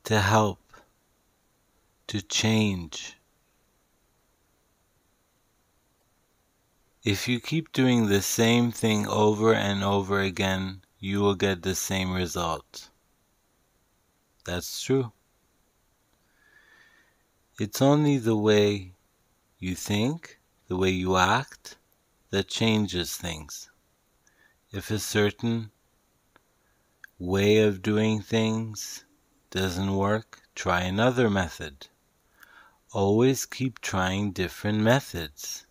to help, to change. If you keep doing the same thing over and over again, you will get the same result. That's true. It's only the way you think, the way you act, that changes things. If a certain way of doing things doesn't work, try another method. Always keep trying different methods.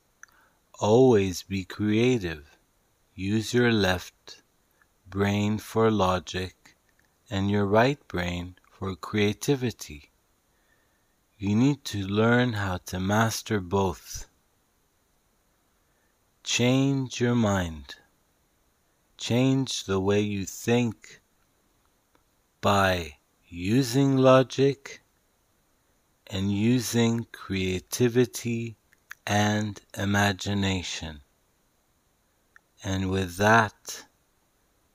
Always be creative. Use your left brain for logic and your right brain for creativity. You need to learn how to master both. Change your mind. Change the way you think by using logic and using creativity and imagination. And with that,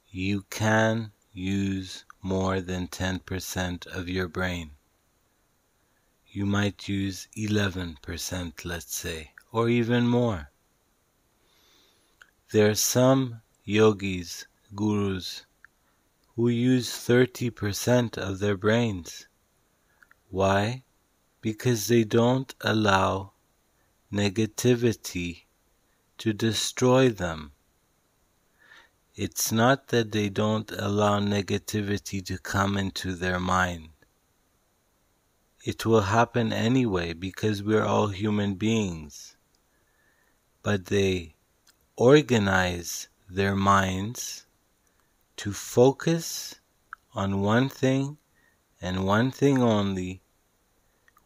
you can use more than 10% of your brain. You might use 11%, let's say, or even more. There are some yogis, gurus, who use 30% of their brains. Why? Because they don't allow negativity to destroy them. It's not that they don't allow negativity to come into their mind. It will happen anyway because we're all human beings. But they organize their minds to focus on one thing and one thing only,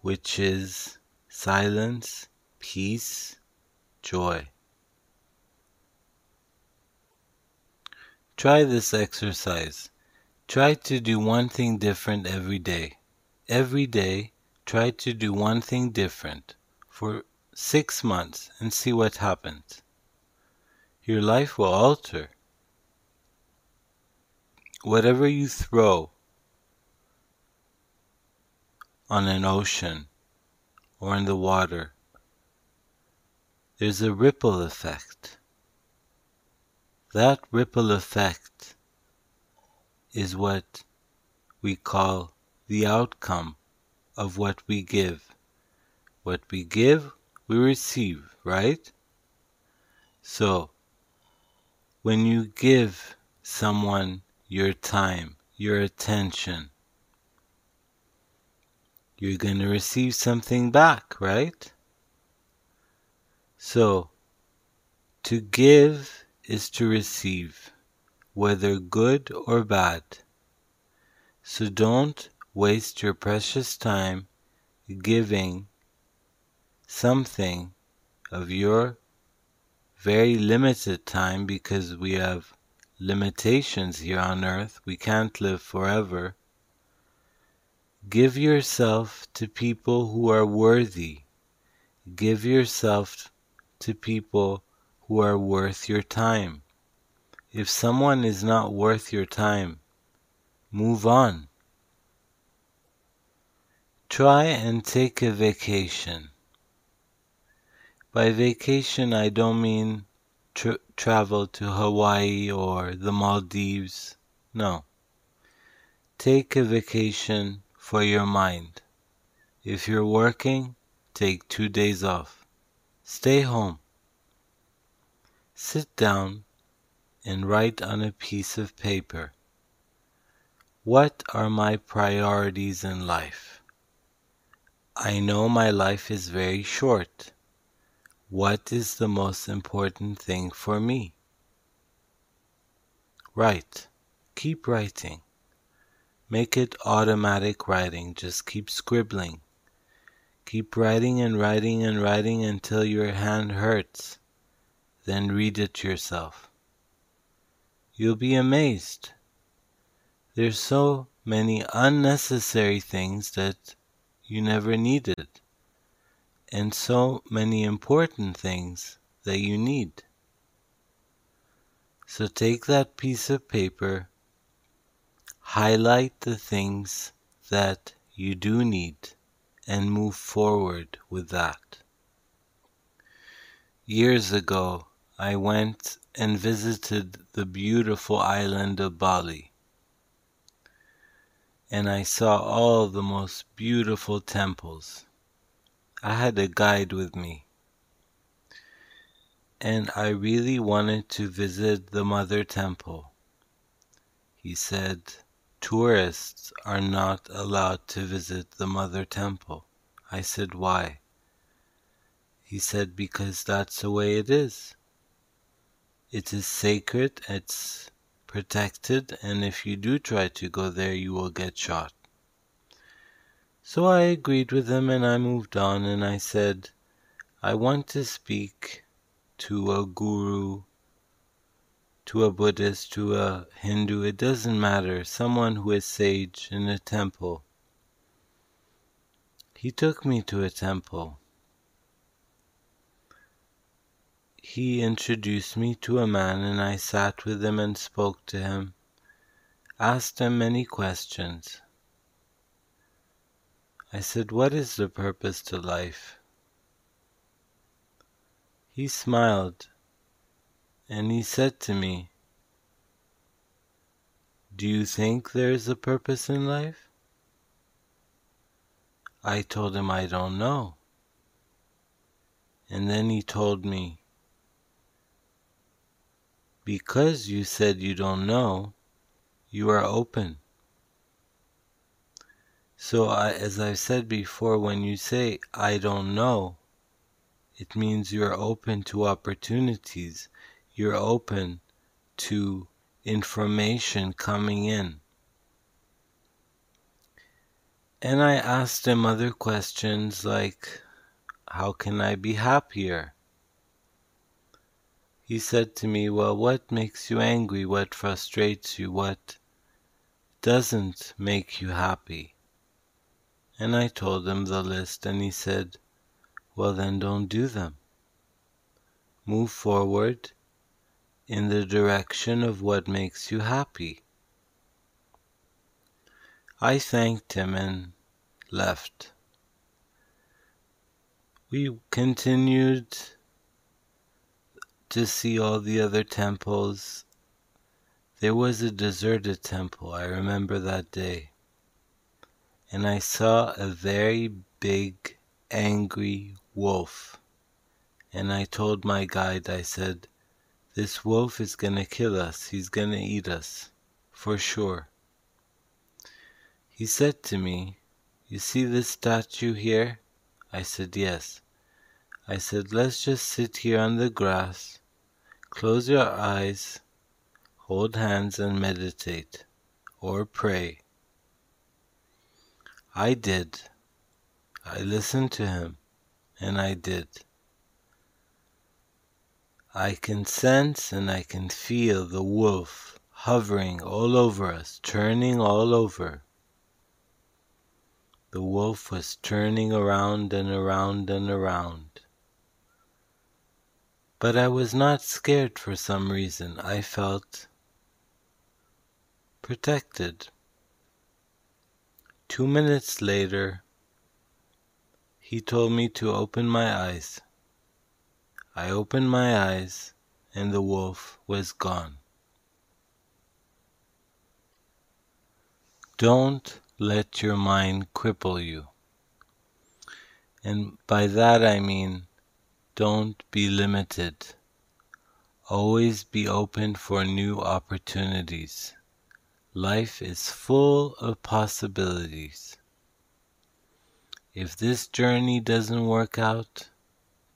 which is silence, peace, joy. Try this exercise. Try to do one thing different every day. Every day, try to do one thing different for six months and see what happens. Your life will alter. Whatever you throw on an ocean or in the water, there's a ripple effect. That ripple effect is what we call the outcome of what we give. What we give, we receive, right? So, when you give someone your time, your attention, you're going to receive something back, right? So, to give is to receive, whether good or bad. So don't waste your precious time giving something of your very limited time because we have limitations here on earth. We can't live forever. Give yourself to people who are worthy. Give yourself to people who are worth your time. If someone is not worth your time, move on. Try and take a vacation. By vacation, I don't mean tra- travel to Hawaii or the Maldives. No. Take a vacation for your mind. If you're working, take two days off. Stay home. Sit down and write on a piece of paper. What are my priorities in life? I know my life is very short. What is the most important thing for me? Write. Keep writing. Make it automatic writing. Just keep scribbling. Keep writing and writing and writing until your hand hurts then read it yourself. You'll be amazed. There's so many unnecessary things that you never needed. And so many important things that you need. So take that piece of paper, highlight the things that you do need, and move forward with that. Years ago, I went and visited the beautiful island of Bali. And I saw all the most beautiful temples. I had a guide with me. And I really wanted to visit the Mother Temple. He said, Tourists are not allowed to visit the Mother Temple. I said, Why? He said, Because that's the way it is. It is sacred, it's protected, and if you do try to go there, you will get shot. So I agreed with him and I moved on and I said, I want to speak to a guru, to a Buddhist, to a Hindu, it doesn't matter, someone who is sage in a temple. He took me to a temple. he introduced me to a man and I sat with him and spoke to him, asked him many questions. I said, What is the purpose to life? He smiled and he said to me, Do you think there is a purpose in life? I told him I don't know. And then he told me, because you said you don't know, you are open. So, I, as I've said before, when you say, I don't know, it means you're open to opportunities. You're open to information coming in. And I asked him other questions like, How can I be happier? He said to me, Well, what makes you angry? What frustrates you? What doesn't make you happy? And I told him the list, and he said, Well, then don't do them. Move forward in the direction of what makes you happy. I thanked him and left. We continued to see all the other temples. There was a deserted temple, I remember that day. And I saw a very big, angry wolf. And I told my guide, I said, This wolf is going to kill us. He's going to eat us, for sure. He said to me, You see this statue here? I said, Yes. I said, Let's just sit here on the grass Close your eyes, hold hands, and meditate or pray. I did. I listened to him, and I did. I can sense and I can feel the wolf hovering all over us, turning all over. The wolf was turning around and around and around. But I was not scared for some reason. I felt protected. Two minutes later, he told me to open my eyes. I opened my eyes, and the wolf was gone. Don't let your mind cripple you. And by that I mean don't be limited. Always be open for new opportunities. Life is full of possibilities. If this journey doesn't work out,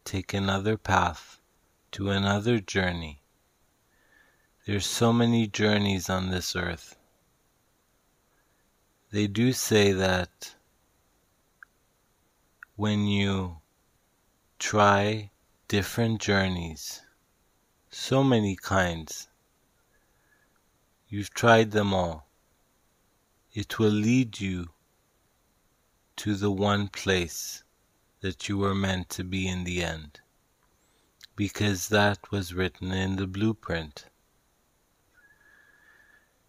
take another path to another journey. There's so many journeys on this earth. They do say that when you Try different journeys. So many kinds. You've tried them all. It will lead you to the one place that you were meant to be in the end, because that was written in the blueprint.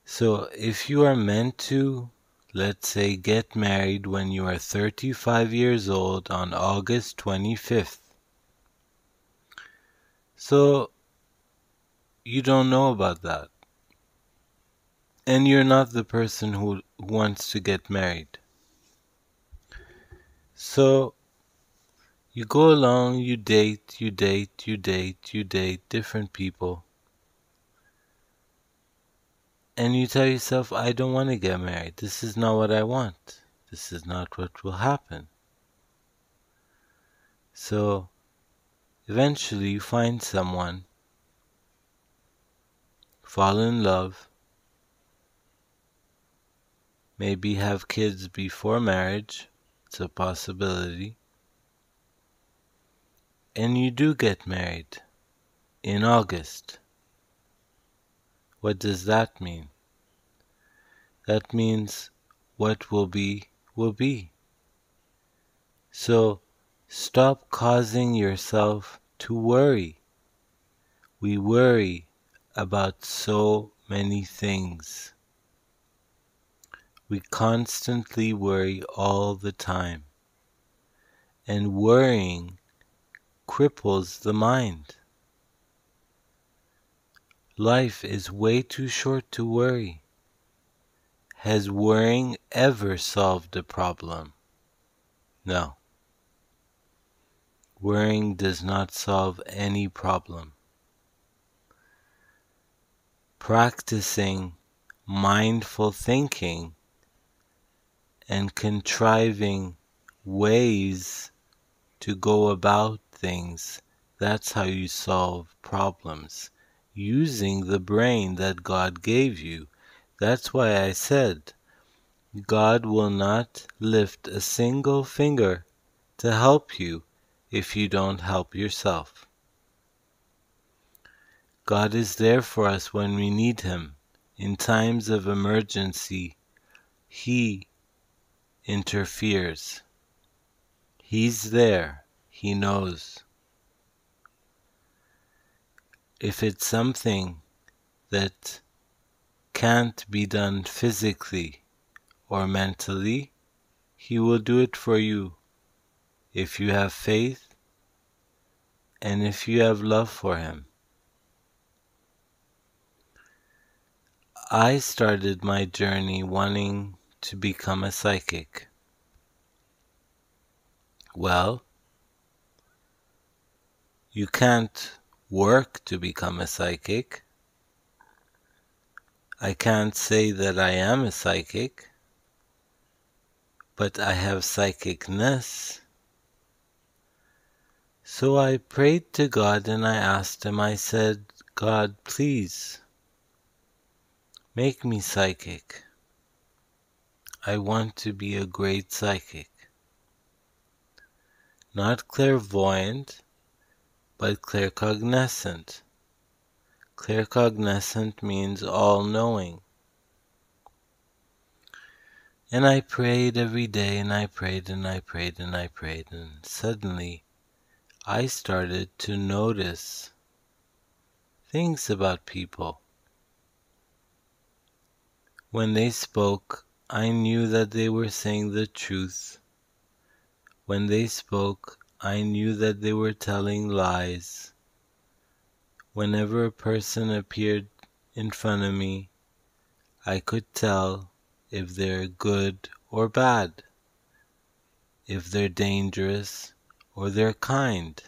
So if you are meant to, let's say, get married when you are 35 years old on August 25th, so you don't know about that. And you're not the person who wants to get married. So you go along, you date, you date, you date, you date different people. And you tell yourself, I don't want to get married. This is not what I want. This is not what will happen. So eventually you find someone, fall in love, maybe have kids before marriage, it's a possibility, and you do get married in August. What does that mean? That means what will be, will be. So stop causing yourself to worry. We worry about so many things. We constantly worry all the time. And worrying cripples the mind. Life is way too short to worry. Has worrying ever solved a problem? No. Worrying does not solve any problem. Practicing mindful thinking and contriving ways to go about things, that's how you solve problems using the brain that God gave you. That's why I said God will not lift a single finger to help you if you don't help yourself. God is there for us when we need Him. In times of emergency, He interferes. He's there. He knows if it's something that can't be done physically or mentally, He will do it for you if you have faith and if you have love for Him. I started my journey wanting to become a psychic. Well, you can't work to become a psychic. I can't say that I am a psychic, but I have psychicness. So I prayed to God and I asked Him, I said, God, please make me psychic. I want to be a great psychic. Not clairvoyant, but claircognizant. Claircognizant means all knowing. And I prayed every day, and I prayed, and I prayed, and I prayed, and suddenly I started to notice things about people. When they spoke, I knew that they were saying the truth. When they spoke, I knew that they were telling lies. Whenever a person appeared in front of me, I could tell if they're good or bad, if they're dangerous or they're kind.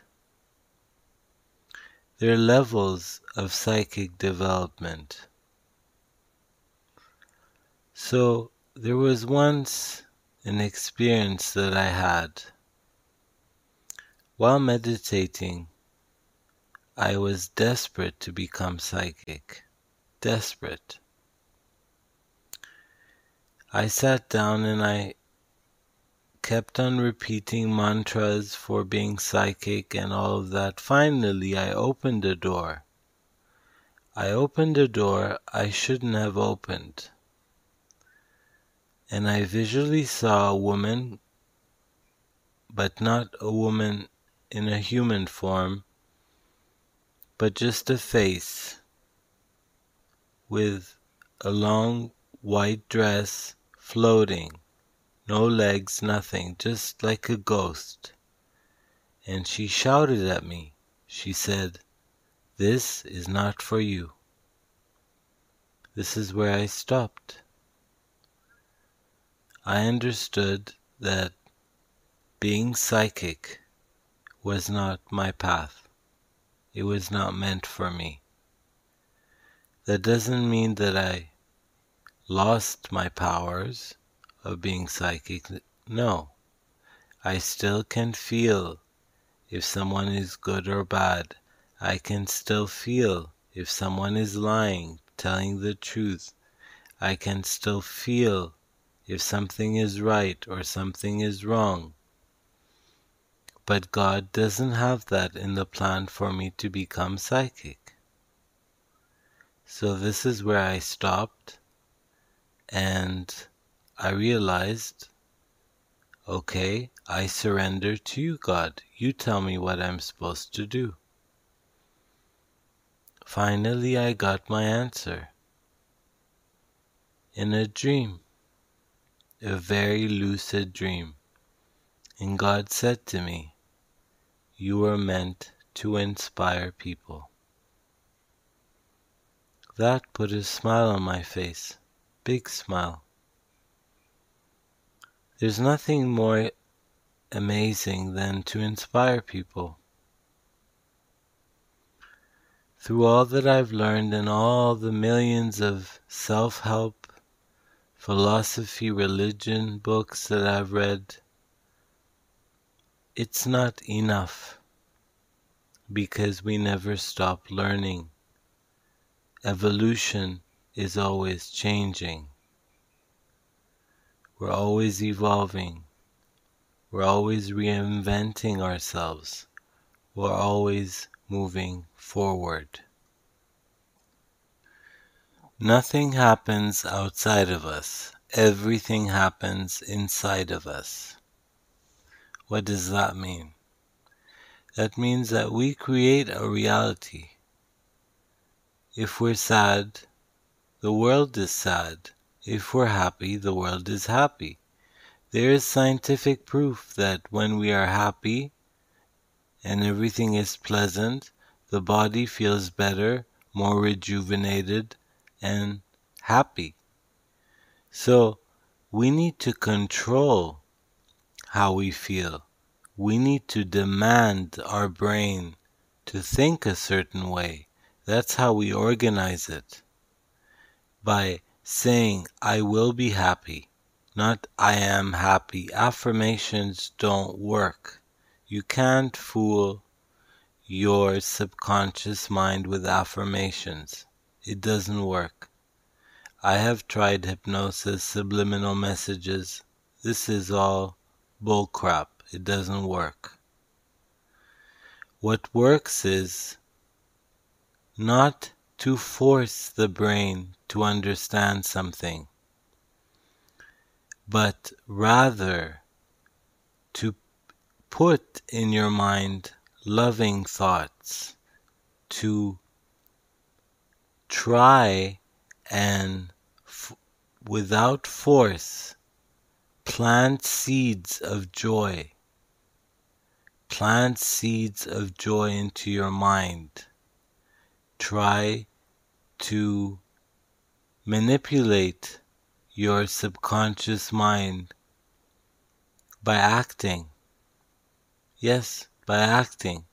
There are levels of psychic development. So there was once an experience that I had while meditating, I was desperate to become psychic. Desperate. I sat down and I kept on repeating mantras for being psychic and all of that. Finally, I opened a door. I opened a door I shouldn't have opened. And I visually saw a woman but not a woman in a human form, but just a face with a long white dress floating, no legs, nothing, just like a ghost. And she shouted at me. She said, This is not for you. This is where I stopped. I understood that being psychic was not my path. It was not meant for me. That doesn't mean that I lost my powers of being psychic. No. I still can feel if someone is good or bad. I can still feel if someone is lying, telling the truth. I can still feel if something is right or something is wrong. But God doesn't have that in the plan for me to become psychic. So this is where I stopped and I realized okay, I surrender to you, God. You tell me what I'm supposed to do. Finally, I got my answer in a dream, a very lucid dream. And God said to me, You are meant to inspire people. That put a smile on my face, big smile. There's nothing more amazing than to inspire people. Through all that I've learned and all the millions of self help, philosophy, religion books that I've read, it's not enough because we never stop learning. Evolution is always changing. We're always evolving. We're always reinventing ourselves. We're always moving forward. Nothing happens outside of us. Everything happens inside of us. What does that mean? That means that we create a reality. If we're sad, the world is sad. If we're happy, the world is happy. There is scientific proof that when we are happy and everything is pleasant, the body feels better, more rejuvenated, and happy. So we need to control how we feel. We need to demand our brain to think a certain way. That's how we organize it. By saying, I will be happy, not I am happy. Affirmations don't work. You can't fool your subconscious mind with affirmations. It doesn't work. I have tried hypnosis, subliminal messages. This is all bullcrap. It doesn't work. What works is not to force the brain to understand something, but rather to put in your mind loving thoughts, to try and f- without force plant seeds of joy. Plant seeds of joy into your mind. Try to manipulate your subconscious mind by acting. Yes, by acting.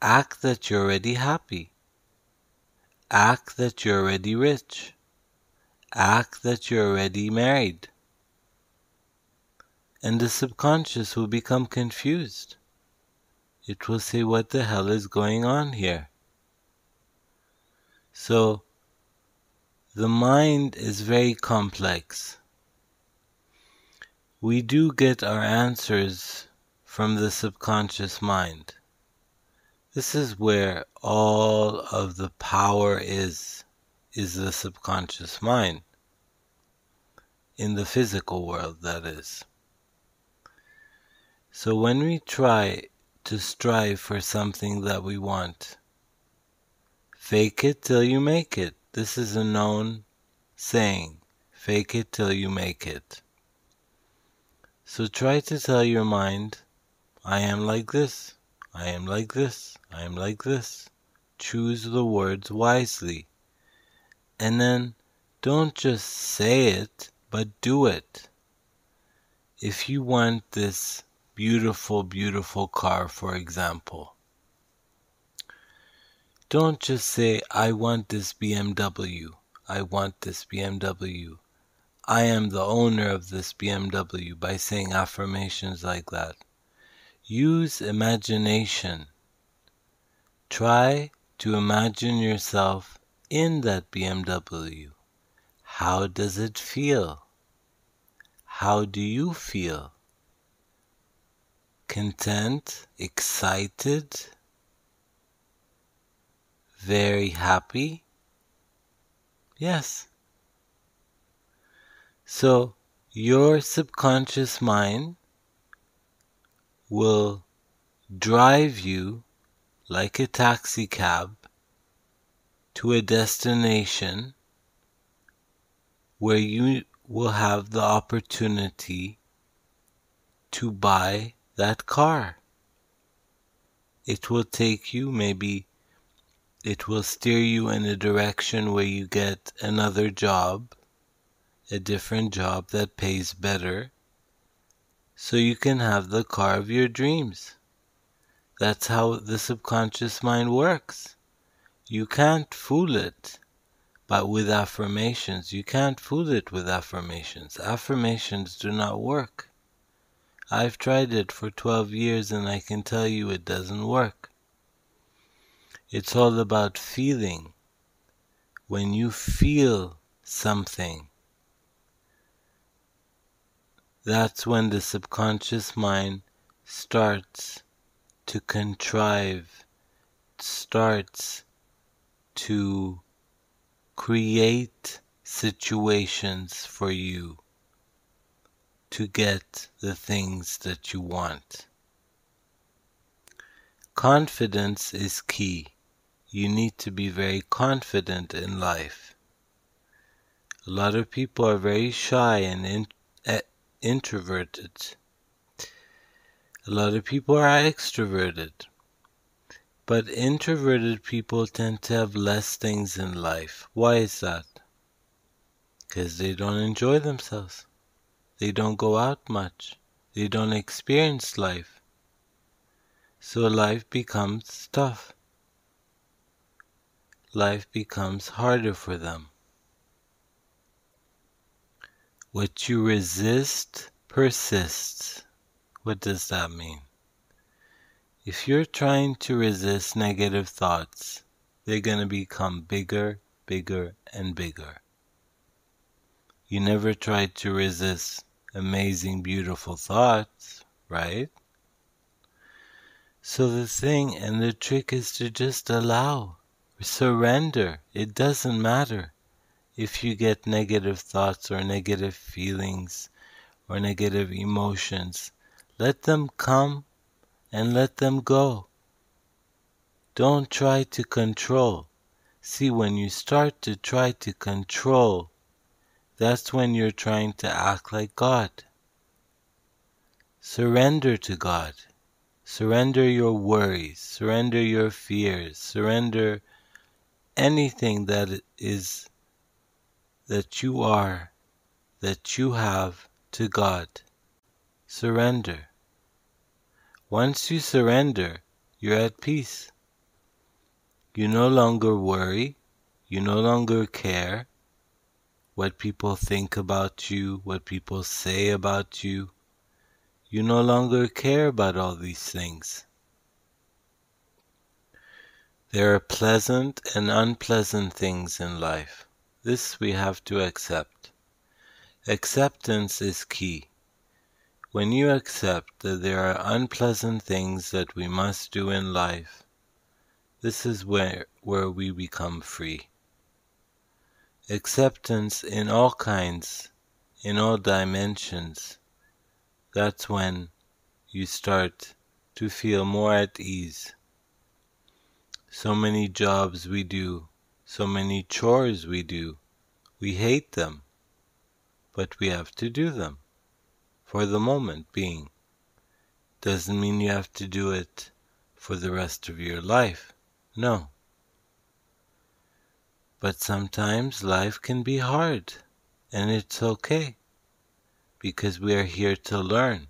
Act that you're already happy. Act that you're already rich. Act that you're already married. And the subconscious will become confused. It will say, What the hell is going on here? So, the mind is very complex. We do get our answers from the subconscious mind. This is where all of the power is, is the subconscious mind. In the physical world, that is. So when we try to strive for something that we want, fake it till you make it. This is a known saying. Fake it till you make it. So try to tell your mind, I am like this, I am like this, I am like this. Choose the words wisely. And then don't just say it, but do it. If you want this beautiful, beautiful car, for example, don't just say, I want this BMW. I want this BMW. I am the owner of this BMW by saying affirmations like that. Use imagination. Try to imagine yourself in that BMW. How does it feel? How do you feel? Content, excited, very happy? Yes. So your subconscious mind will drive you like a taxicab to a destination where you will have the opportunity to buy that car. It will take you, maybe it will steer you in a direction where you get another job a different job that pays better so you can have the car of your dreams. That's how the subconscious mind works. You can't fool it, but with affirmations, you can't fool it with affirmations. Affirmations do not work. I've tried it for 12 years and I can tell you it doesn't work. It's all about feeling. When you feel something, that's when the subconscious mind starts to contrive, starts to create situations for you to get the things that you want. Confidence is key. You need to be very confident in life. A lot of people are very shy and in, eh, introverted. A lot of people are extroverted. But introverted people tend to have less things in life. Why is that? Because they don't enjoy themselves. They don't go out much. They don't experience life. So life becomes tough. Life becomes harder for them. What you resist persists. What does that mean? If you're trying to resist negative thoughts, they're going to become bigger, bigger, and bigger. You never tried to resist amazing, beautiful thoughts, right? So the thing and the trick is to just allow, surrender. It doesn't matter if you get negative thoughts or negative feelings or negative emotions, let them come and let them go. Don't try to control. See, when you start to try to control, that's when you're trying to act like God. Surrender to God. Surrender your worries. Surrender your fears. Surrender anything that is that you are, that you have to God. Surrender. Once you surrender, you're at peace. You no longer worry, you no longer care what people think about you, what people say about you. You no longer care about all these things. There are pleasant and unpleasant things in life. This we have to accept. Acceptance is key. When you accept that there are unpleasant things that we must do in life, this is where, where we become free. Acceptance in all kinds, in all dimensions, that's when you start to feel more at ease. So many jobs we do, so many chores we do, we hate them, but we have to do them for the moment being. Doesn't mean you have to do it for the rest of your life. No. But sometimes life can be hard, and it's okay, because we are here to learn.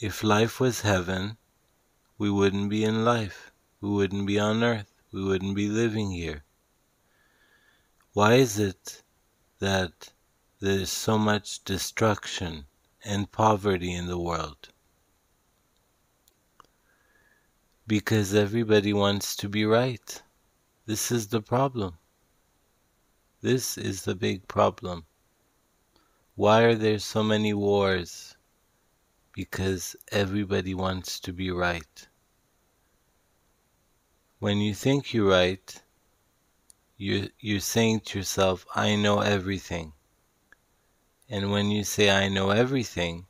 If life was heaven, we wouldn't be in life, we wouldn't be on earth, we wouldn't be living here. Why is it that there's so much destruction and poverty in the world? Because everybody wants to be right. This is the problem. This is the big problem. Why are there so many wars? Because everybody wants to be right. When you think you're right, you're, you're saying to yourself, I know everything. And when you say, I know everything,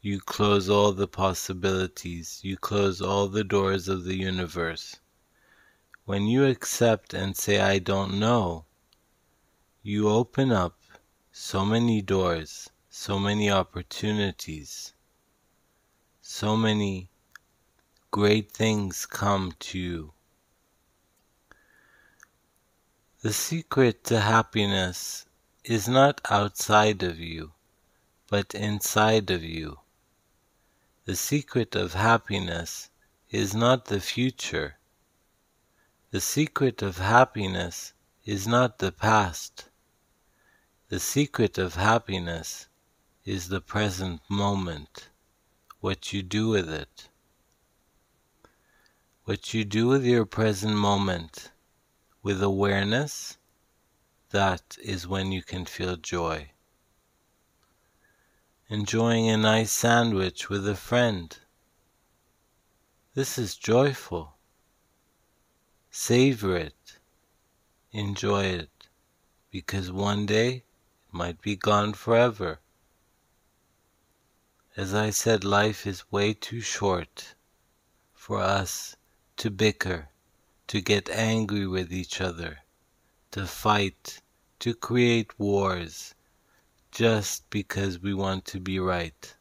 you close all the possibilities, you close all the doors of the universe. When you accept and say, I don't know, you open up so many doors, so many opportunities, so many great things come to you. The secret to happiness is not outside of you, but inside of you. The secret of happiness is not the future, the secret of happiness is not the past. The secret of happiness is the present moment, what you do with it. What you do with your present moment, with awareness, that is when you can feel joy. Enjoying a nice sandwich with a friend. This is joyful. Savor it. Enjoy it. Because one day it might be gone forever. As I said, life is way too short for us to bicker, to get angry with each other, to fight, to create wars, just because we want to be right.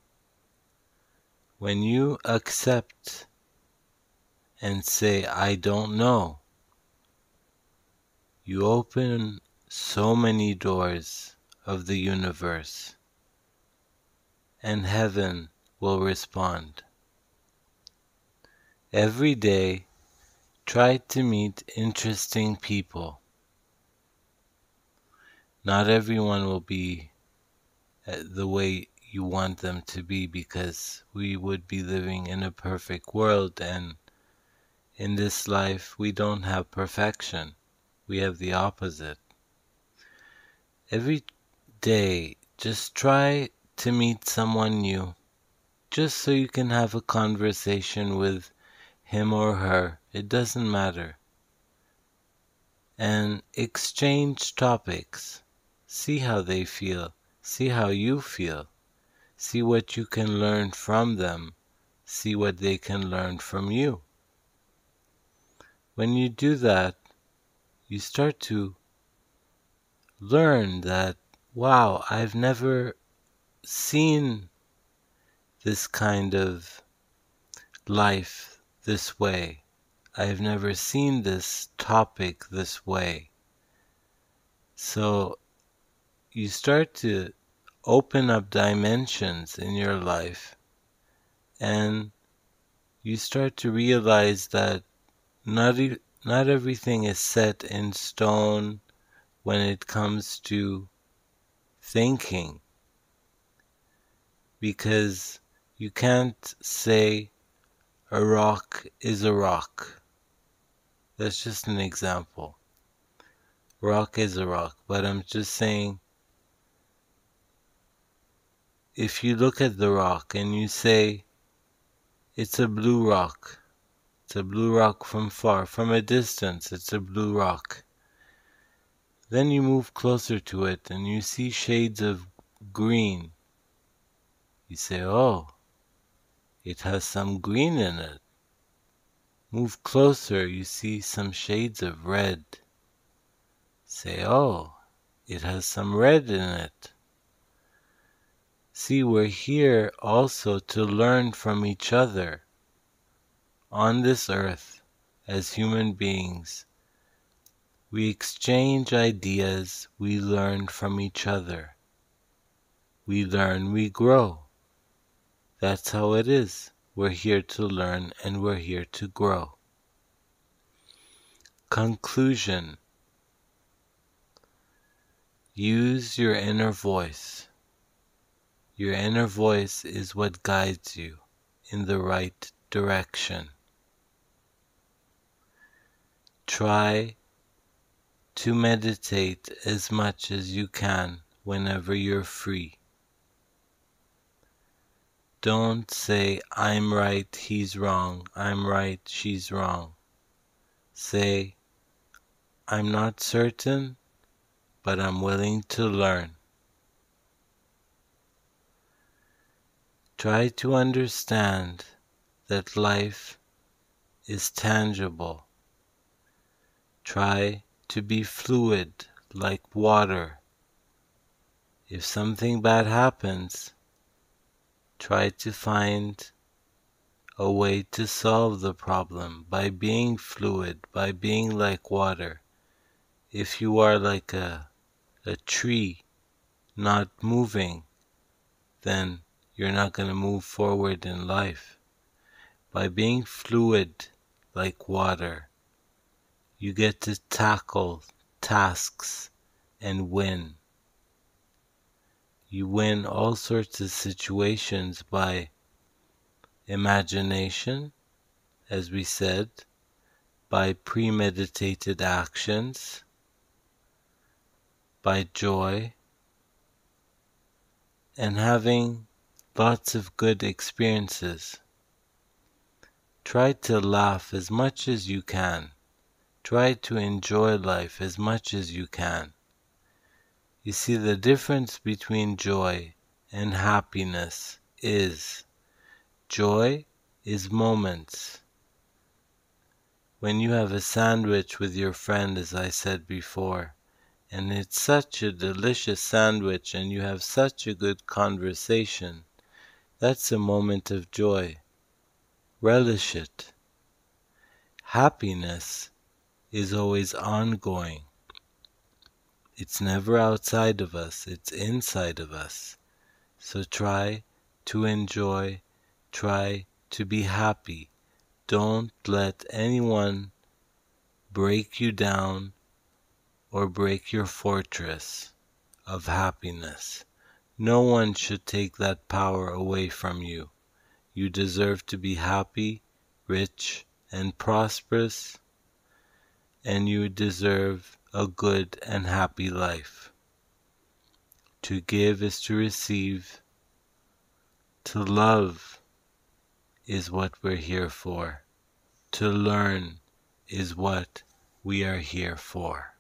When you accept and say, I don't know, you open so many doors of the universe, and heaven will respond. Every day, try to meet interesting people. Not everyone will be uh, the way you want them to be because we would be living in a perfect world and in this life we don't have perfection we have the opposite. Every day, just try to meet someone new, just so you can have a conversation with him or her. It doesn't matter. And exchange topics. See how they feel. See how you feel. See what you can learn from them. See what they can learn from you. When you do that, you start to learn that, wow, I've never seen this kind of life this way. I've never seen this topic this way. So you start to open up dimensions in your life and you start to realize that not, e- not everything is set in stone when it comes to thinking because you can't say a rock is a rock. That's just an example. Rock is a rock, but I'm just saying if you look at the rock and you say it's a blue rock, it's a blue rock from far. From a distance, it's a blue rock. Then you move closer to it and you see shades of green. You say, oh, it has some green in it. Move closer, you see some shades of red. Say, oh, it has some red in it. See, we're here also to learn from each other. On this earth, as human beings, we exchange ideas, we learn from each other. We learn, we grow. That's how it is. We're here to learn and we're here to grow. Conclusion Use your inner voice. Your inner voice is what guides you in the right direction. Try to meditate as much as you can whenever you're free. Don't say, I'm right, he's wrong, I'm right, she's wrong. Say, I'm not certain, but I'm willing to learn. Try to understand that life is tangible. Try to be fluid like water. If something bad happens, try to find a way to solve the problem by being fluid, by being like water. If you are like a a tree not moving, then you're not going to move forward in life. By being fluid like water, you get to tackle tasks and win. You win all sorts of situations by imagination, as we said, by premeditated actions, by joy and having lots of good experiences. Try to laugh as much as you can. Try to enjoy life as much as you can. You see, the difference between joy and happiness is joy is moments. When you have a sandwich with your friend, as I said before, and it's such a delicious sandwich and you have such a good conversation. That's a moment of joy. Relish it. Happiness is always ongoing. It's never outside of us, it's inside of us. So try to enjoy, try to be happy. Don't let anyone break you down or break your fortress of happiness. No one should take that power away from you. You deserve to be happy, rich, and prosperous, and you deserve a good and happy life. To give is to receive. To love is what we're here for. To learn is what we are here for.